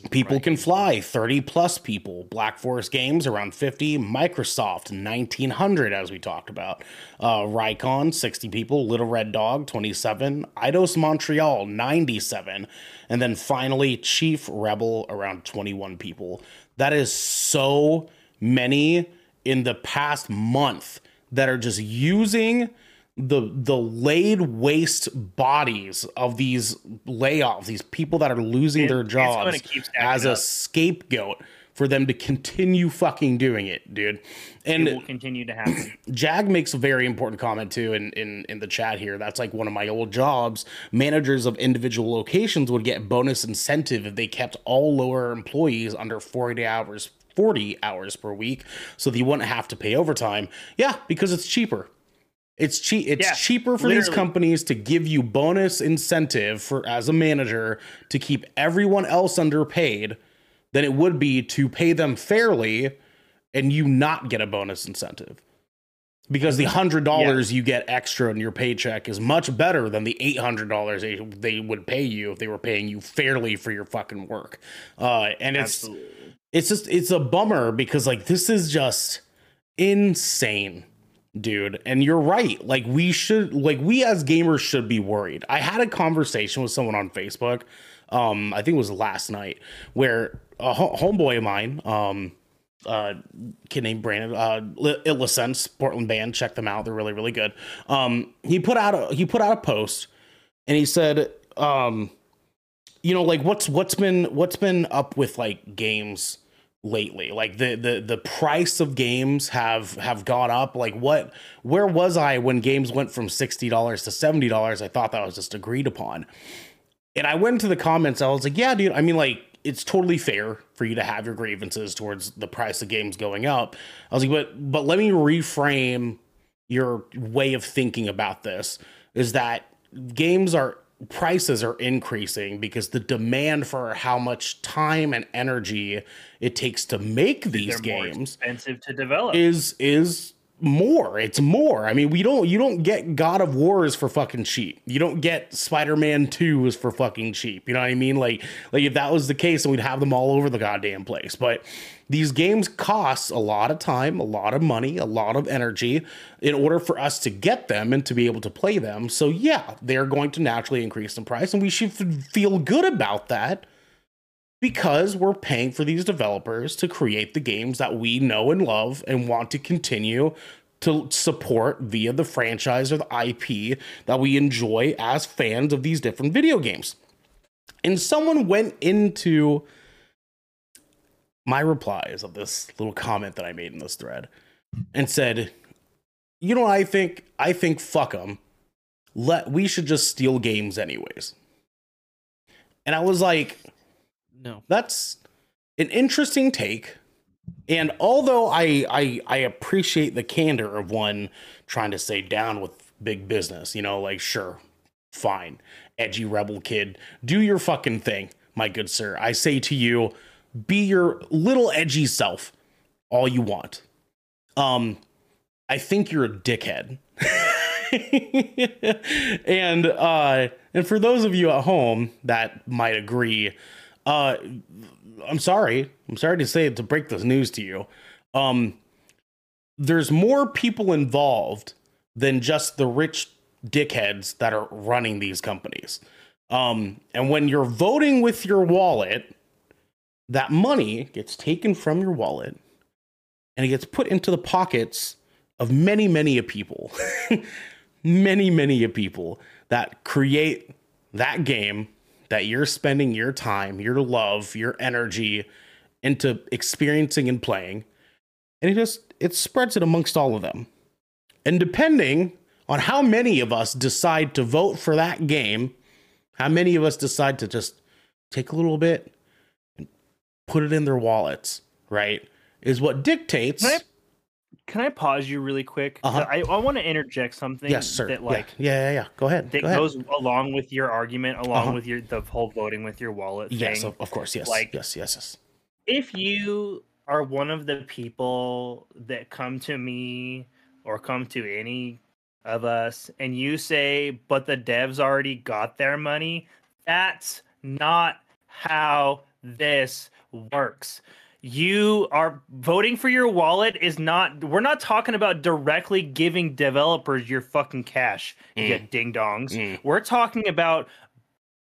People Riot Can Fly, 30 plus people. Black Forest Games, around 50. Microsoft, 1900, as we talked about. Uh, Rycon, 60 people. Little Red Dog, 27. Eidos Montreal, 97. And then finally, Chief Rebel, around 21 people. That is so many in the past month that are just using the the laid waste bodies of these layoffs, these people that are losing It- their jobs as a scapegoat for them to continue fucking doing it, dude. And it will continue to happen. Jag makes a very important comment too in, in in the chat here. That's like one of my old jobs. Managers of individual locations would get bonus incentive if they kept all lower employees under 40 hours 40 hours per week so they wouldn't have to pay overtime. Yeah, because it's cheaper. It's cheap it's Yeah, cheaper for these companies to give you bonus incentive for as a manager to keep everyone else underpaid than it would be to pay them fairly and you not get a bonus incentive because the hundred dollars you get extra in your paycheck is much better than the eight hundred dollars they, they would pay you if they were paying you fairly for your fucking work. Uh, and it's Absolutely. it's just it's a bummer because like this is just insane dude and you're right. Like we should like we as gamers should be worried. I had a conversation with someone on facebook um i think it was last night where a ho- homeboy of mine um uh kid named brandon uh Li- Illisense, portland band check them out. They're really really good. Um he put out a he put out a post and he said um you know like what's what's been what's been up with like games lately? Like the the the price of games have have gone up. Like what where was i when games went from $60 to $70 i thought that was just agreed upon. And i went into the comments i was like yeah dude i mean like it's totally fair for you to have your grievances towards the price of games going up. I was like but but let me reframe your way of thinking about this is that games are prices are increasing because the demand for how much time and energy it takes to make these They're games expensive to develop. is is more. It's more. I mean we don't you don't get god of wars for fucking cheap. You don't get spider-man 2 is for fucking cheap. You know what i mean? Like like if that was the case then we'd have them all over the goddamn place. But these games cost a lot of time a lot of money a lot of energy in order for us to get them and to be able to play them so yeah they're going to naturally increase in price and we should feel good about that because we're paying for these developers to create the games that we know and love and want to continue to support via the franchise or the IP that we enjoy as fans of these different video games. And someone went into my replies of this little comment that I made in this thread and said, "You know I think? I think fuck them. Let we should just steal games anyways." And I was like, No. that's an interesting take. And although I, I I appreciate the candor of one trying to say down with big business, you know, like sure, fine, edgy rebel kid, do your fucking thing, my good sir. I say to you, be your little edgy self, all you want. Um, I think you're a dickhead. and uh and for those of you at home that might agree uh i'm sorry i'm sorry to say to break this news to you um there's more people involved than just the rich dickheads that are running these companies um and when you're voting with your wallet that money gets taken from your wallet and it gets put into the pockets of many many a people. Many many a people that create that game that you're spending your time your love your energy into experiencing and playing. And it just it spreads it amongst all of them. And depending on how many of us decide to vote for that game how many of us decide to just take a little bit put it in their wallets right is what dictates. Can I, can I pause you really quick? Uh-huh. I, I want to interject something. yes, sir. That like yeah, yeah, yeah. Go ahead. that Go ahead. goes along with your argument, along Uh-huh. with your the whole voting with your wallet thing. yes, of, of course. Yes. like- yes. Yes. Yes. if you are one of the people that come to me or come to any of us and you say but the devs already got their money that's not how this works you are voting for your wallet is not we're not talking about directly giving developers your fucking cash Mm. get ding dongs Mm. we're talking about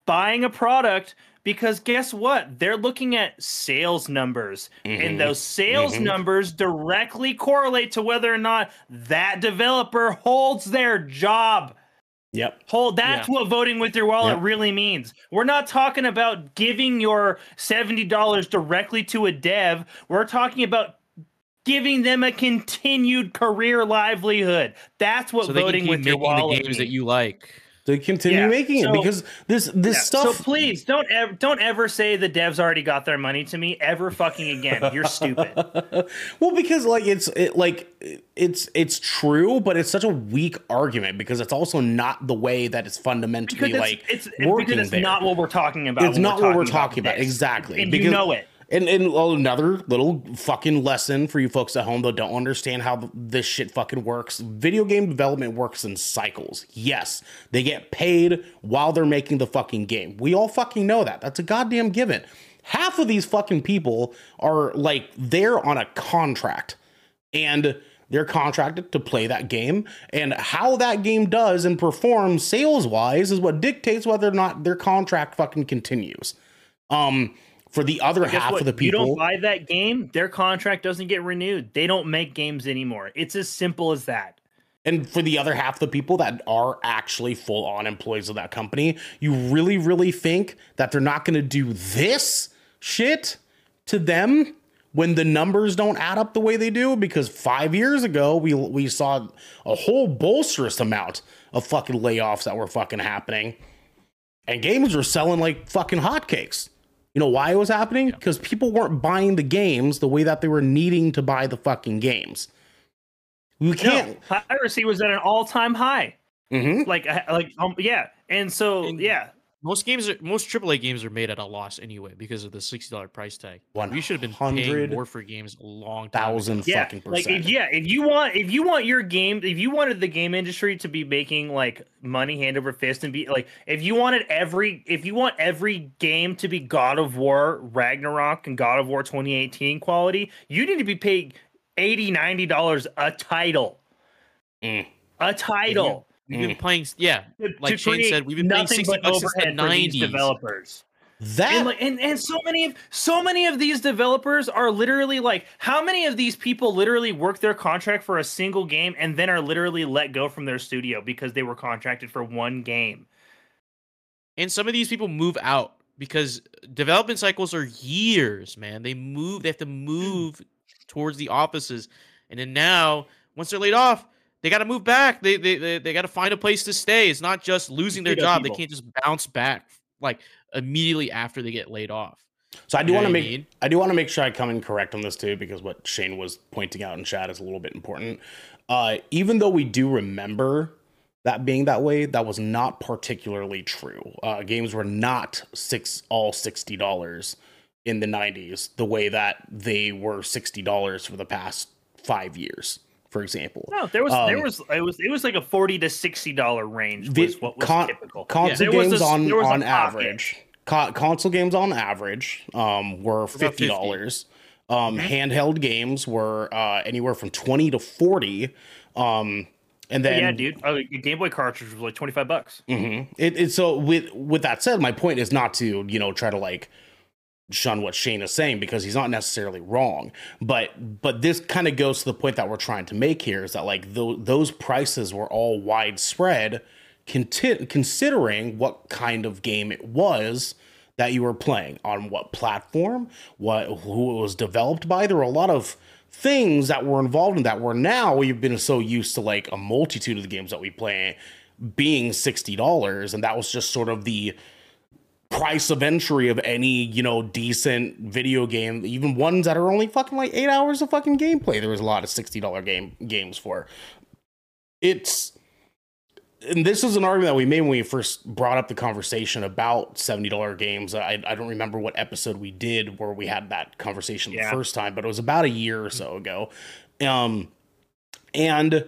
buying a product because guess what? They're looking at sales numbers, Mhm. and those sales Mhm. numbers directly correlate to whether or not that developer holds their job. Yep. Hold that's what voting with your wallet Yep. really means. We're not talking about giving your $70 directly to a dev. We're talking about giving them a continued career livelihood. That's what so voting with your making the wallet games that you like. They continue Yeah, making so- it because this this Yeah, stuff. So please don't ever don't ever say the devs already got their money to me ever fucking again. You're stupid. well, because like it's it, like it's it's true, but it's such a weak argument because it's also not the way that it's fundamentally Because like it's, it's working because it's there. not what we're talking about. It's not what we're talking about this. exactly, and because- you know it. And and another little fucking lesson for you folks at home that don't understand how this shit fucking works. Video game development works in cycles. Yes, they get paid while they're making the fucking game. We all fucking know that. That's a goddamn given. Half of these fucking people are like they're on a contract and they're contracted to play that game and how that game does and performs sales wise is what dictates whether or not their contract fucking continues. Um for the other Guess half what? of the people You don't buy that game, their contract doesn't get renewed. They don't make games anymore. It's as simple as that. And for the other half of the people that are actually full on employees of that company, you really, really think that they're not going to do this shit to them when the numbers don't add up the way they do? Because five years ago, we we saw a whole bolsterous amount of fucking layoffs that were fucking happening, and games were selling like fucking hotcakes. You know why it was happening? Because people weren't buying the games the way that they were needing to buy the fucking games. We can't. No, piracy was at an all-time high. Mhm. Like, uh, like, um, yeah. And so, And- yeah, Most games, are, most AAA games are made at a loss anyway because of the sixty dollar price tag. We should have been paying 100 more for games a long time. ago. thousand yeah, fucking like, percent. if, yeah. If you want, if you want your game, if you wanted the game industry to be making like money hand over fist and be like, if you wanted every, if you want every game to be God of War Ragnarok and God of War 2018 quality, you need to be paid 80 90 dollars a title, Mm. a title. Mm. We've been playing, yeah, like Shane said, we've been paying nothing 60 but bucks since the overhead 90s. developers. that and like and, and so many of so many of these developers are literally like how many of these people literally work their contract for a single game and then are literally let go from their studio because they were contracted for one game And some of these people move out because development cycles are years, man. They move, they have to move towards the offices. And then now, once they're laid off, they got to move back. They they they, they got to find a place to stay. It's not just losing their job. people. They can't just bounce back like immediately after they get laid off. so I do you know want to what I make mean? I do want to make sure I come in correct on this too because what Shane was pointing out in chat is a little bit important. Uh, even though we do remember that being that way, that was not particularly true. Uh, games were not six all sixty dollars in the nineties the way that they were sixty dollars for the past five years, for example. no there was there Um, was it was it was like a 40 to 60 dollar range Vi- was what was con- typical console There was games a- on was on average co- console games on average um were about fifty dollars. um Mm-hmm. handheld games were uh anywhere from 20 to 40 um and then yeah dude oh, a game boy cartridge was like 25 bucks Mhm. It, it so with with that said, my point is not to you know try to like shun what Shane is saying because he's not necessarily wrong. But but this kind of goes to the point that we're trying to make here is that like tho- those prices were all widespread, conti- considering what kind of game it was that you were playing on what platform, what who it was developed by. There were a lot of things that were involved in that where now we've been so used to like a multitude of the games that we play being $60 and that was just sort of the price of entry of any you know decent video game, even ones that are only fucking like eight hours of fucking gameplay. There was a lot of sixty dollar game games for. It's and this is an argument that we made when we first brought up the conversation about $70 games. I, I don't remember what episode we did where we had that conversation Yeah. the first time, but it was about a year or so ago. Um, and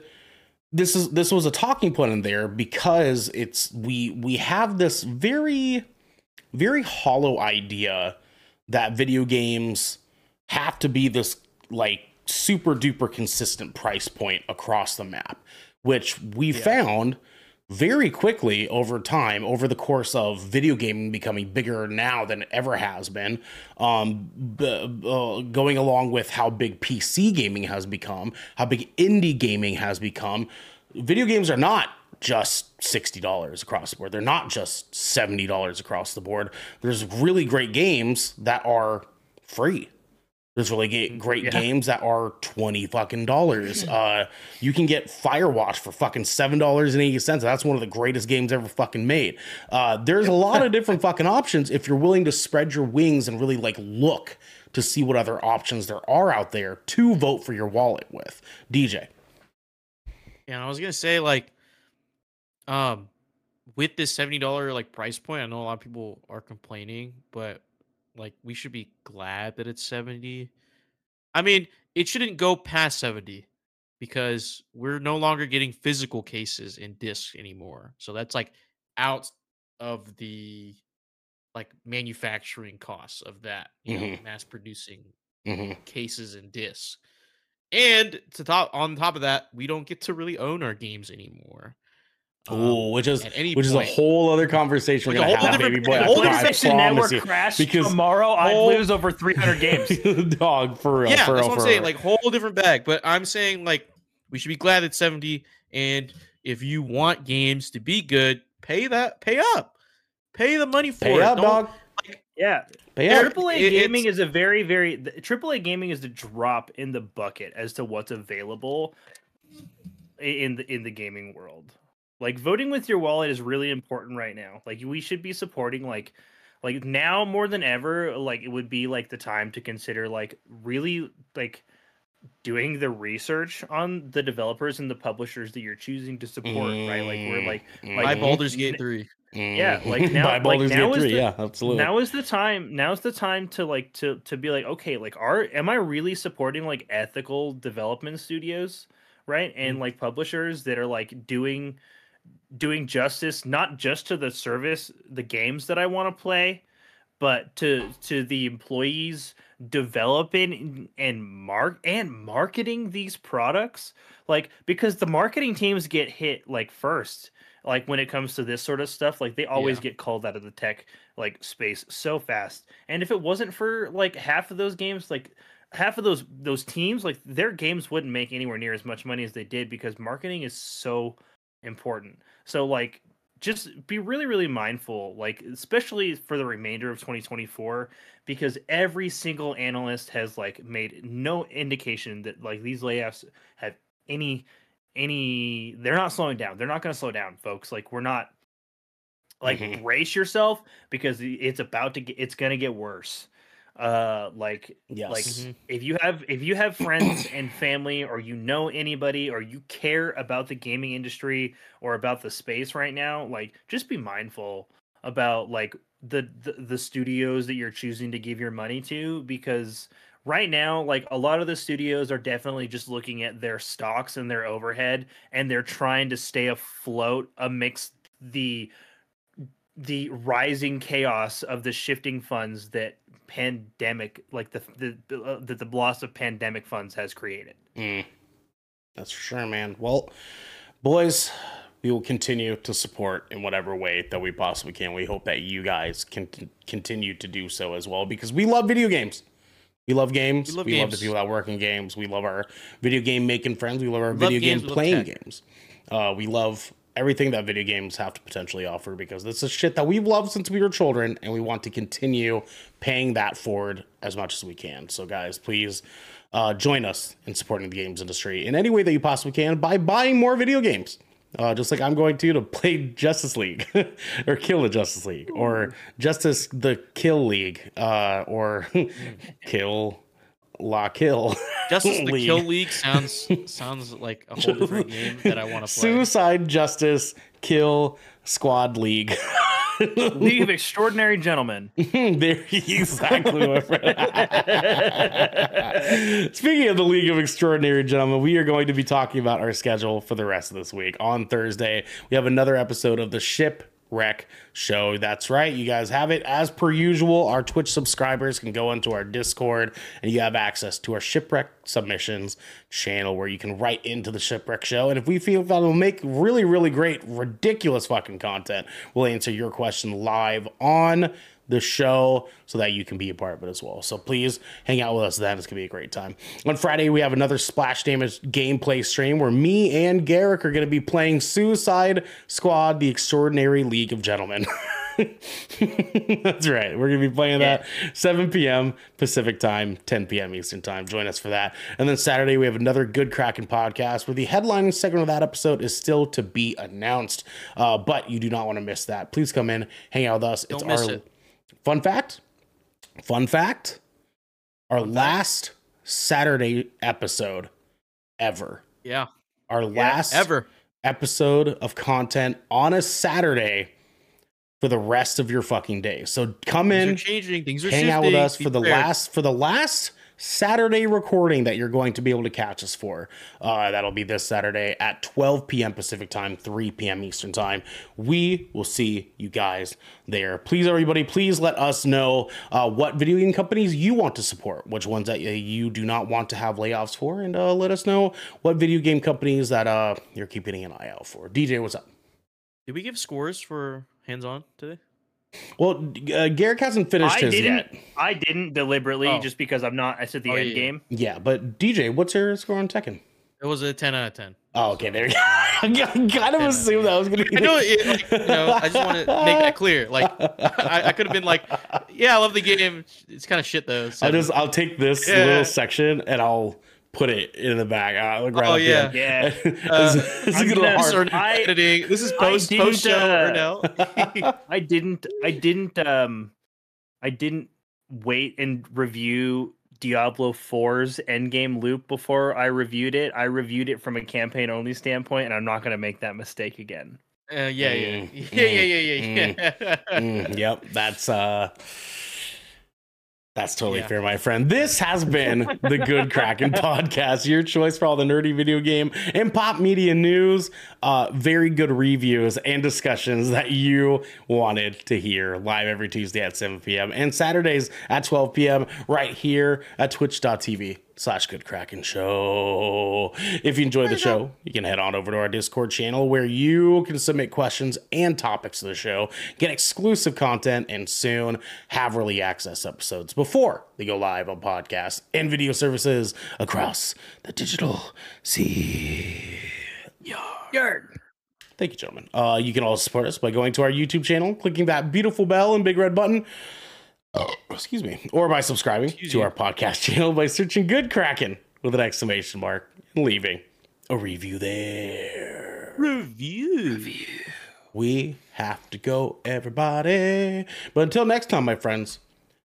this is this was a talking point in there because it's we we have this very very hollow idea that video games have to be this like super duper consistent price point across the map, which we found very quickly over time, over the course of video gaming becoming bigger now than it ever has been, um, b- uh, going along with how big PC gaming has become, how big indie gaming has become, video games are not just $60 across the board. They're not just $70 across the board. There's really great games that are free. There's really ga- great Yeah. games that are twenty fucking dollars. Uh, you can get Firewatch for fucking seven dollars and eighty cents. That's one of the greatest games ever fucking made. Uh, there's a lot of different fucking options if you're willing to spread your wings and really like look to see what other options there are out there to vote for your wallet with. DJ. Yeah, I was gonna say like, um, with this seventy dollar like price point, I know a lot of people are complaining, but like we should be glad that it's seventy. I mean, it shouldn't go past seventy because we're no longer getting physical cases in discs anymore. So that's like out of the like manufacturing costs of that, you know, Mhm. mass producing Mm-hmm. cases and discs. And to top on top of that, we don't get to really own our games anymore. Um, Ooh, which is at any which is a whole other conversation we're a gonna whole have, different- baby boy. a I, whole pro- I PlayStation promise Network you. crashed because- tomorrow. I'd whole- lose over 300 games. Dog, for real. yeah, for that's real, what I'm saying. real. Like whole different bag. But I'm saying like we should be glad it's 70. And if you want games to be good, pay that, pay up, pay the money for pay it. up, Don't- dog. yeah, Pay up. AAA it- gaming is a very, very the- AAA gaming is the drop in the bucket as to what's available in the in the gaming world. Like voting with your wallet is really important right now. Like we should be supporting like like now more than ever like it would be like the time to consider like really like doing the research on the developers and the publishers that you're choosing to support, right? Like we're like Buy Mhm. Baldur's Gate 3. Yeah, like Mhm. now- Buy like now Gate is 3, the- yeah, absolutely. now is the time now's the time to like to to be like okay like are am i really supporting like ethical development studios right and Mm. like publishers that are like doing doing justice not just to the service the games that i want to play but to to the employees developing and mark and marketing these products like because the marketing teams get hit like first like when it comes to this sort of stuff like they always Yeah. get called out of the tech like space so fast and if it wasn't for like half of those games like half of those those teams like their games wouldn't make anywhere near as much money as they did because marketing is so important. So like just be really really mindful like especially for the remainder of 2024 because every single analyst has like made no indication that like these layoffs have any any they're not slowing down. They're not going to slow down folks. Like we're not like Mhm. brace yourself because it's about to get it's going to get worse uh like yes. like Mhm. if you have if you have friends and family or you know anybody or you care about the gaming industry or about the space right now like just be mindful about like the the, the studios that you're choosing to give your money to because right now like a lot of the studios are definitely just looking at their stocks and their overhead and they're trying to stay afloat amidst the the rising chaos of the shifting funds that pandemic like the the uh, that the loss of pandemic funds has created Mm. That's for sure, man. Well, boys, we will continue to support in whatever way that we possibly can. We hope that you guys can t- continue to do so as well because we love video games. We love games. We We love, love the games. people that work in games. We love our video game making friends. We love our We love video games, game playing tech. games. Uh, we love everything that video games have to potentially offer because this is shit that we've loved since we were children and we want to continue paying that forward as much as we can. So, guys, please uh, join us in supporting the games industry in any way that you possibly can by buying more video games. uh, just like I'm going to to play Justice League or kill the Justice League or Justice the Kill League uh, or kill La Kill. Justice the League. Kill League sounds sounds like a whole different game that I want to play. Suicide Justice Kill Squad League. League of Extraordinary Gentlemen. there exactly my friend. Speaking of the League of Extraordinary Gentlemen, we are going to be talking about our schedule for the rest of this week. On Thursday, we have another episode of the Shipwreck Show. That's right, you guys have it as per usual. Our Twitch subscribers can go into our Discord, and you have access to our Shipwreck submissions channel where you can write into the Shipwreck Show. And if we feel that will make really, really great, ridiculous fucking content, we'll answer your question live on the show so that you can be a part of it as well. So please hang out with us then. It's going to be a great time. On Friday, we have another Splash Damage gameplay stream where me and Garrick are going to be playing Suicide Squad, the Extraordinary League of Gentlemen. That's right. We're going to be playing that 7 p.m. Pacific time, 10 p.m. Eastern time. Join us for that. And then Saturday, we have another Good Kraken podcast where the headlining segment of that episode is still to be announced. Uh, but you do not want to miss that. Please come in, hang out with us. Don't it's miss our it. Fun fact. Fun fact. Our last Saturday episode ever. Yeah, Our last ever. episode of content on a Saturday for the rest of your fucking day. So come Things in, changing. Things are hang out with us for the last for the last Saturday recording that you're going to be able to catch us for. Uh, that'll be this Saturday at 12 p.m. Pacific time, 3 p.m. Eastern time. We will see you guys there. Please, everybody, please let us know uh, what video game companies you want to support, which ones that you do not want to have layoffs for, and uh, let us know what video game companies that uh, you're keeping an eye out for. DJ, what's up? Did we give scores for hands-on today? Well, uh, Garrick hasn't finished I his didn't. yet. I didn't deliberately Oh. just because I'm not. I said the Oh, end yeah. game. Yeah, but DJ, what's your score on Tekken? It was a ten out of ten. Oh, okay, there you go. I kind of assumed that was going to be. I know, it, like, you know. I just want to make that clear. Like, I, I could have been like, "Yeah, I love the game. It's kind of shit though." I'll just I'll take this Yeah. little section and I'll put it in the back. Uh, like right Oh, up yeah. here. Yeah. This- Uh, this is I'm gonna gonna- This is hard. I- editing. This is I post didn't, post show uh, now. I didn't. I didn't. Um, I didn't wait and review Diablo 4's endgame loop before I reviewed it. I reviewed it from a campaign only standpoint, and I'm not going to make that mistake again. Uh, yeah, yeah, Mm, yeah, yeah, yeah, yeah, yeah. Mm, yep, that's uh that's totally Yeah. fair, my friend. This has been the Good Kraken podcast, your choice for all the nerdy video game and pop media news. Uh, very good reviews and discussions that you wanted to hear live every Tuesday at 7 p.m. and Saturdays at 12 p.m. right here at twitch.tv slash good kraken show if you enjoy the show you can head on over to our discord channel where you can submit questions and topics to the show get exclusive content and soon have early access episodes before they go live on podcasts and video services across the digital sea Yard. Thank you, gentlemen. Uh, you can also support us by going to our YouTube channel, clicking that beautiful bell and big red button. Oh, excuse me. Or by subscribing Excuse to you. our podcast channel by searching Good Kraken with an exclamation mark and leaving a review there. Review. Review. We have to go, everybody. But until next time, my friends,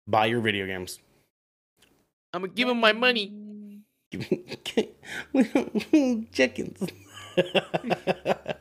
buy your video games. I'm gonna give him my money. Chickens.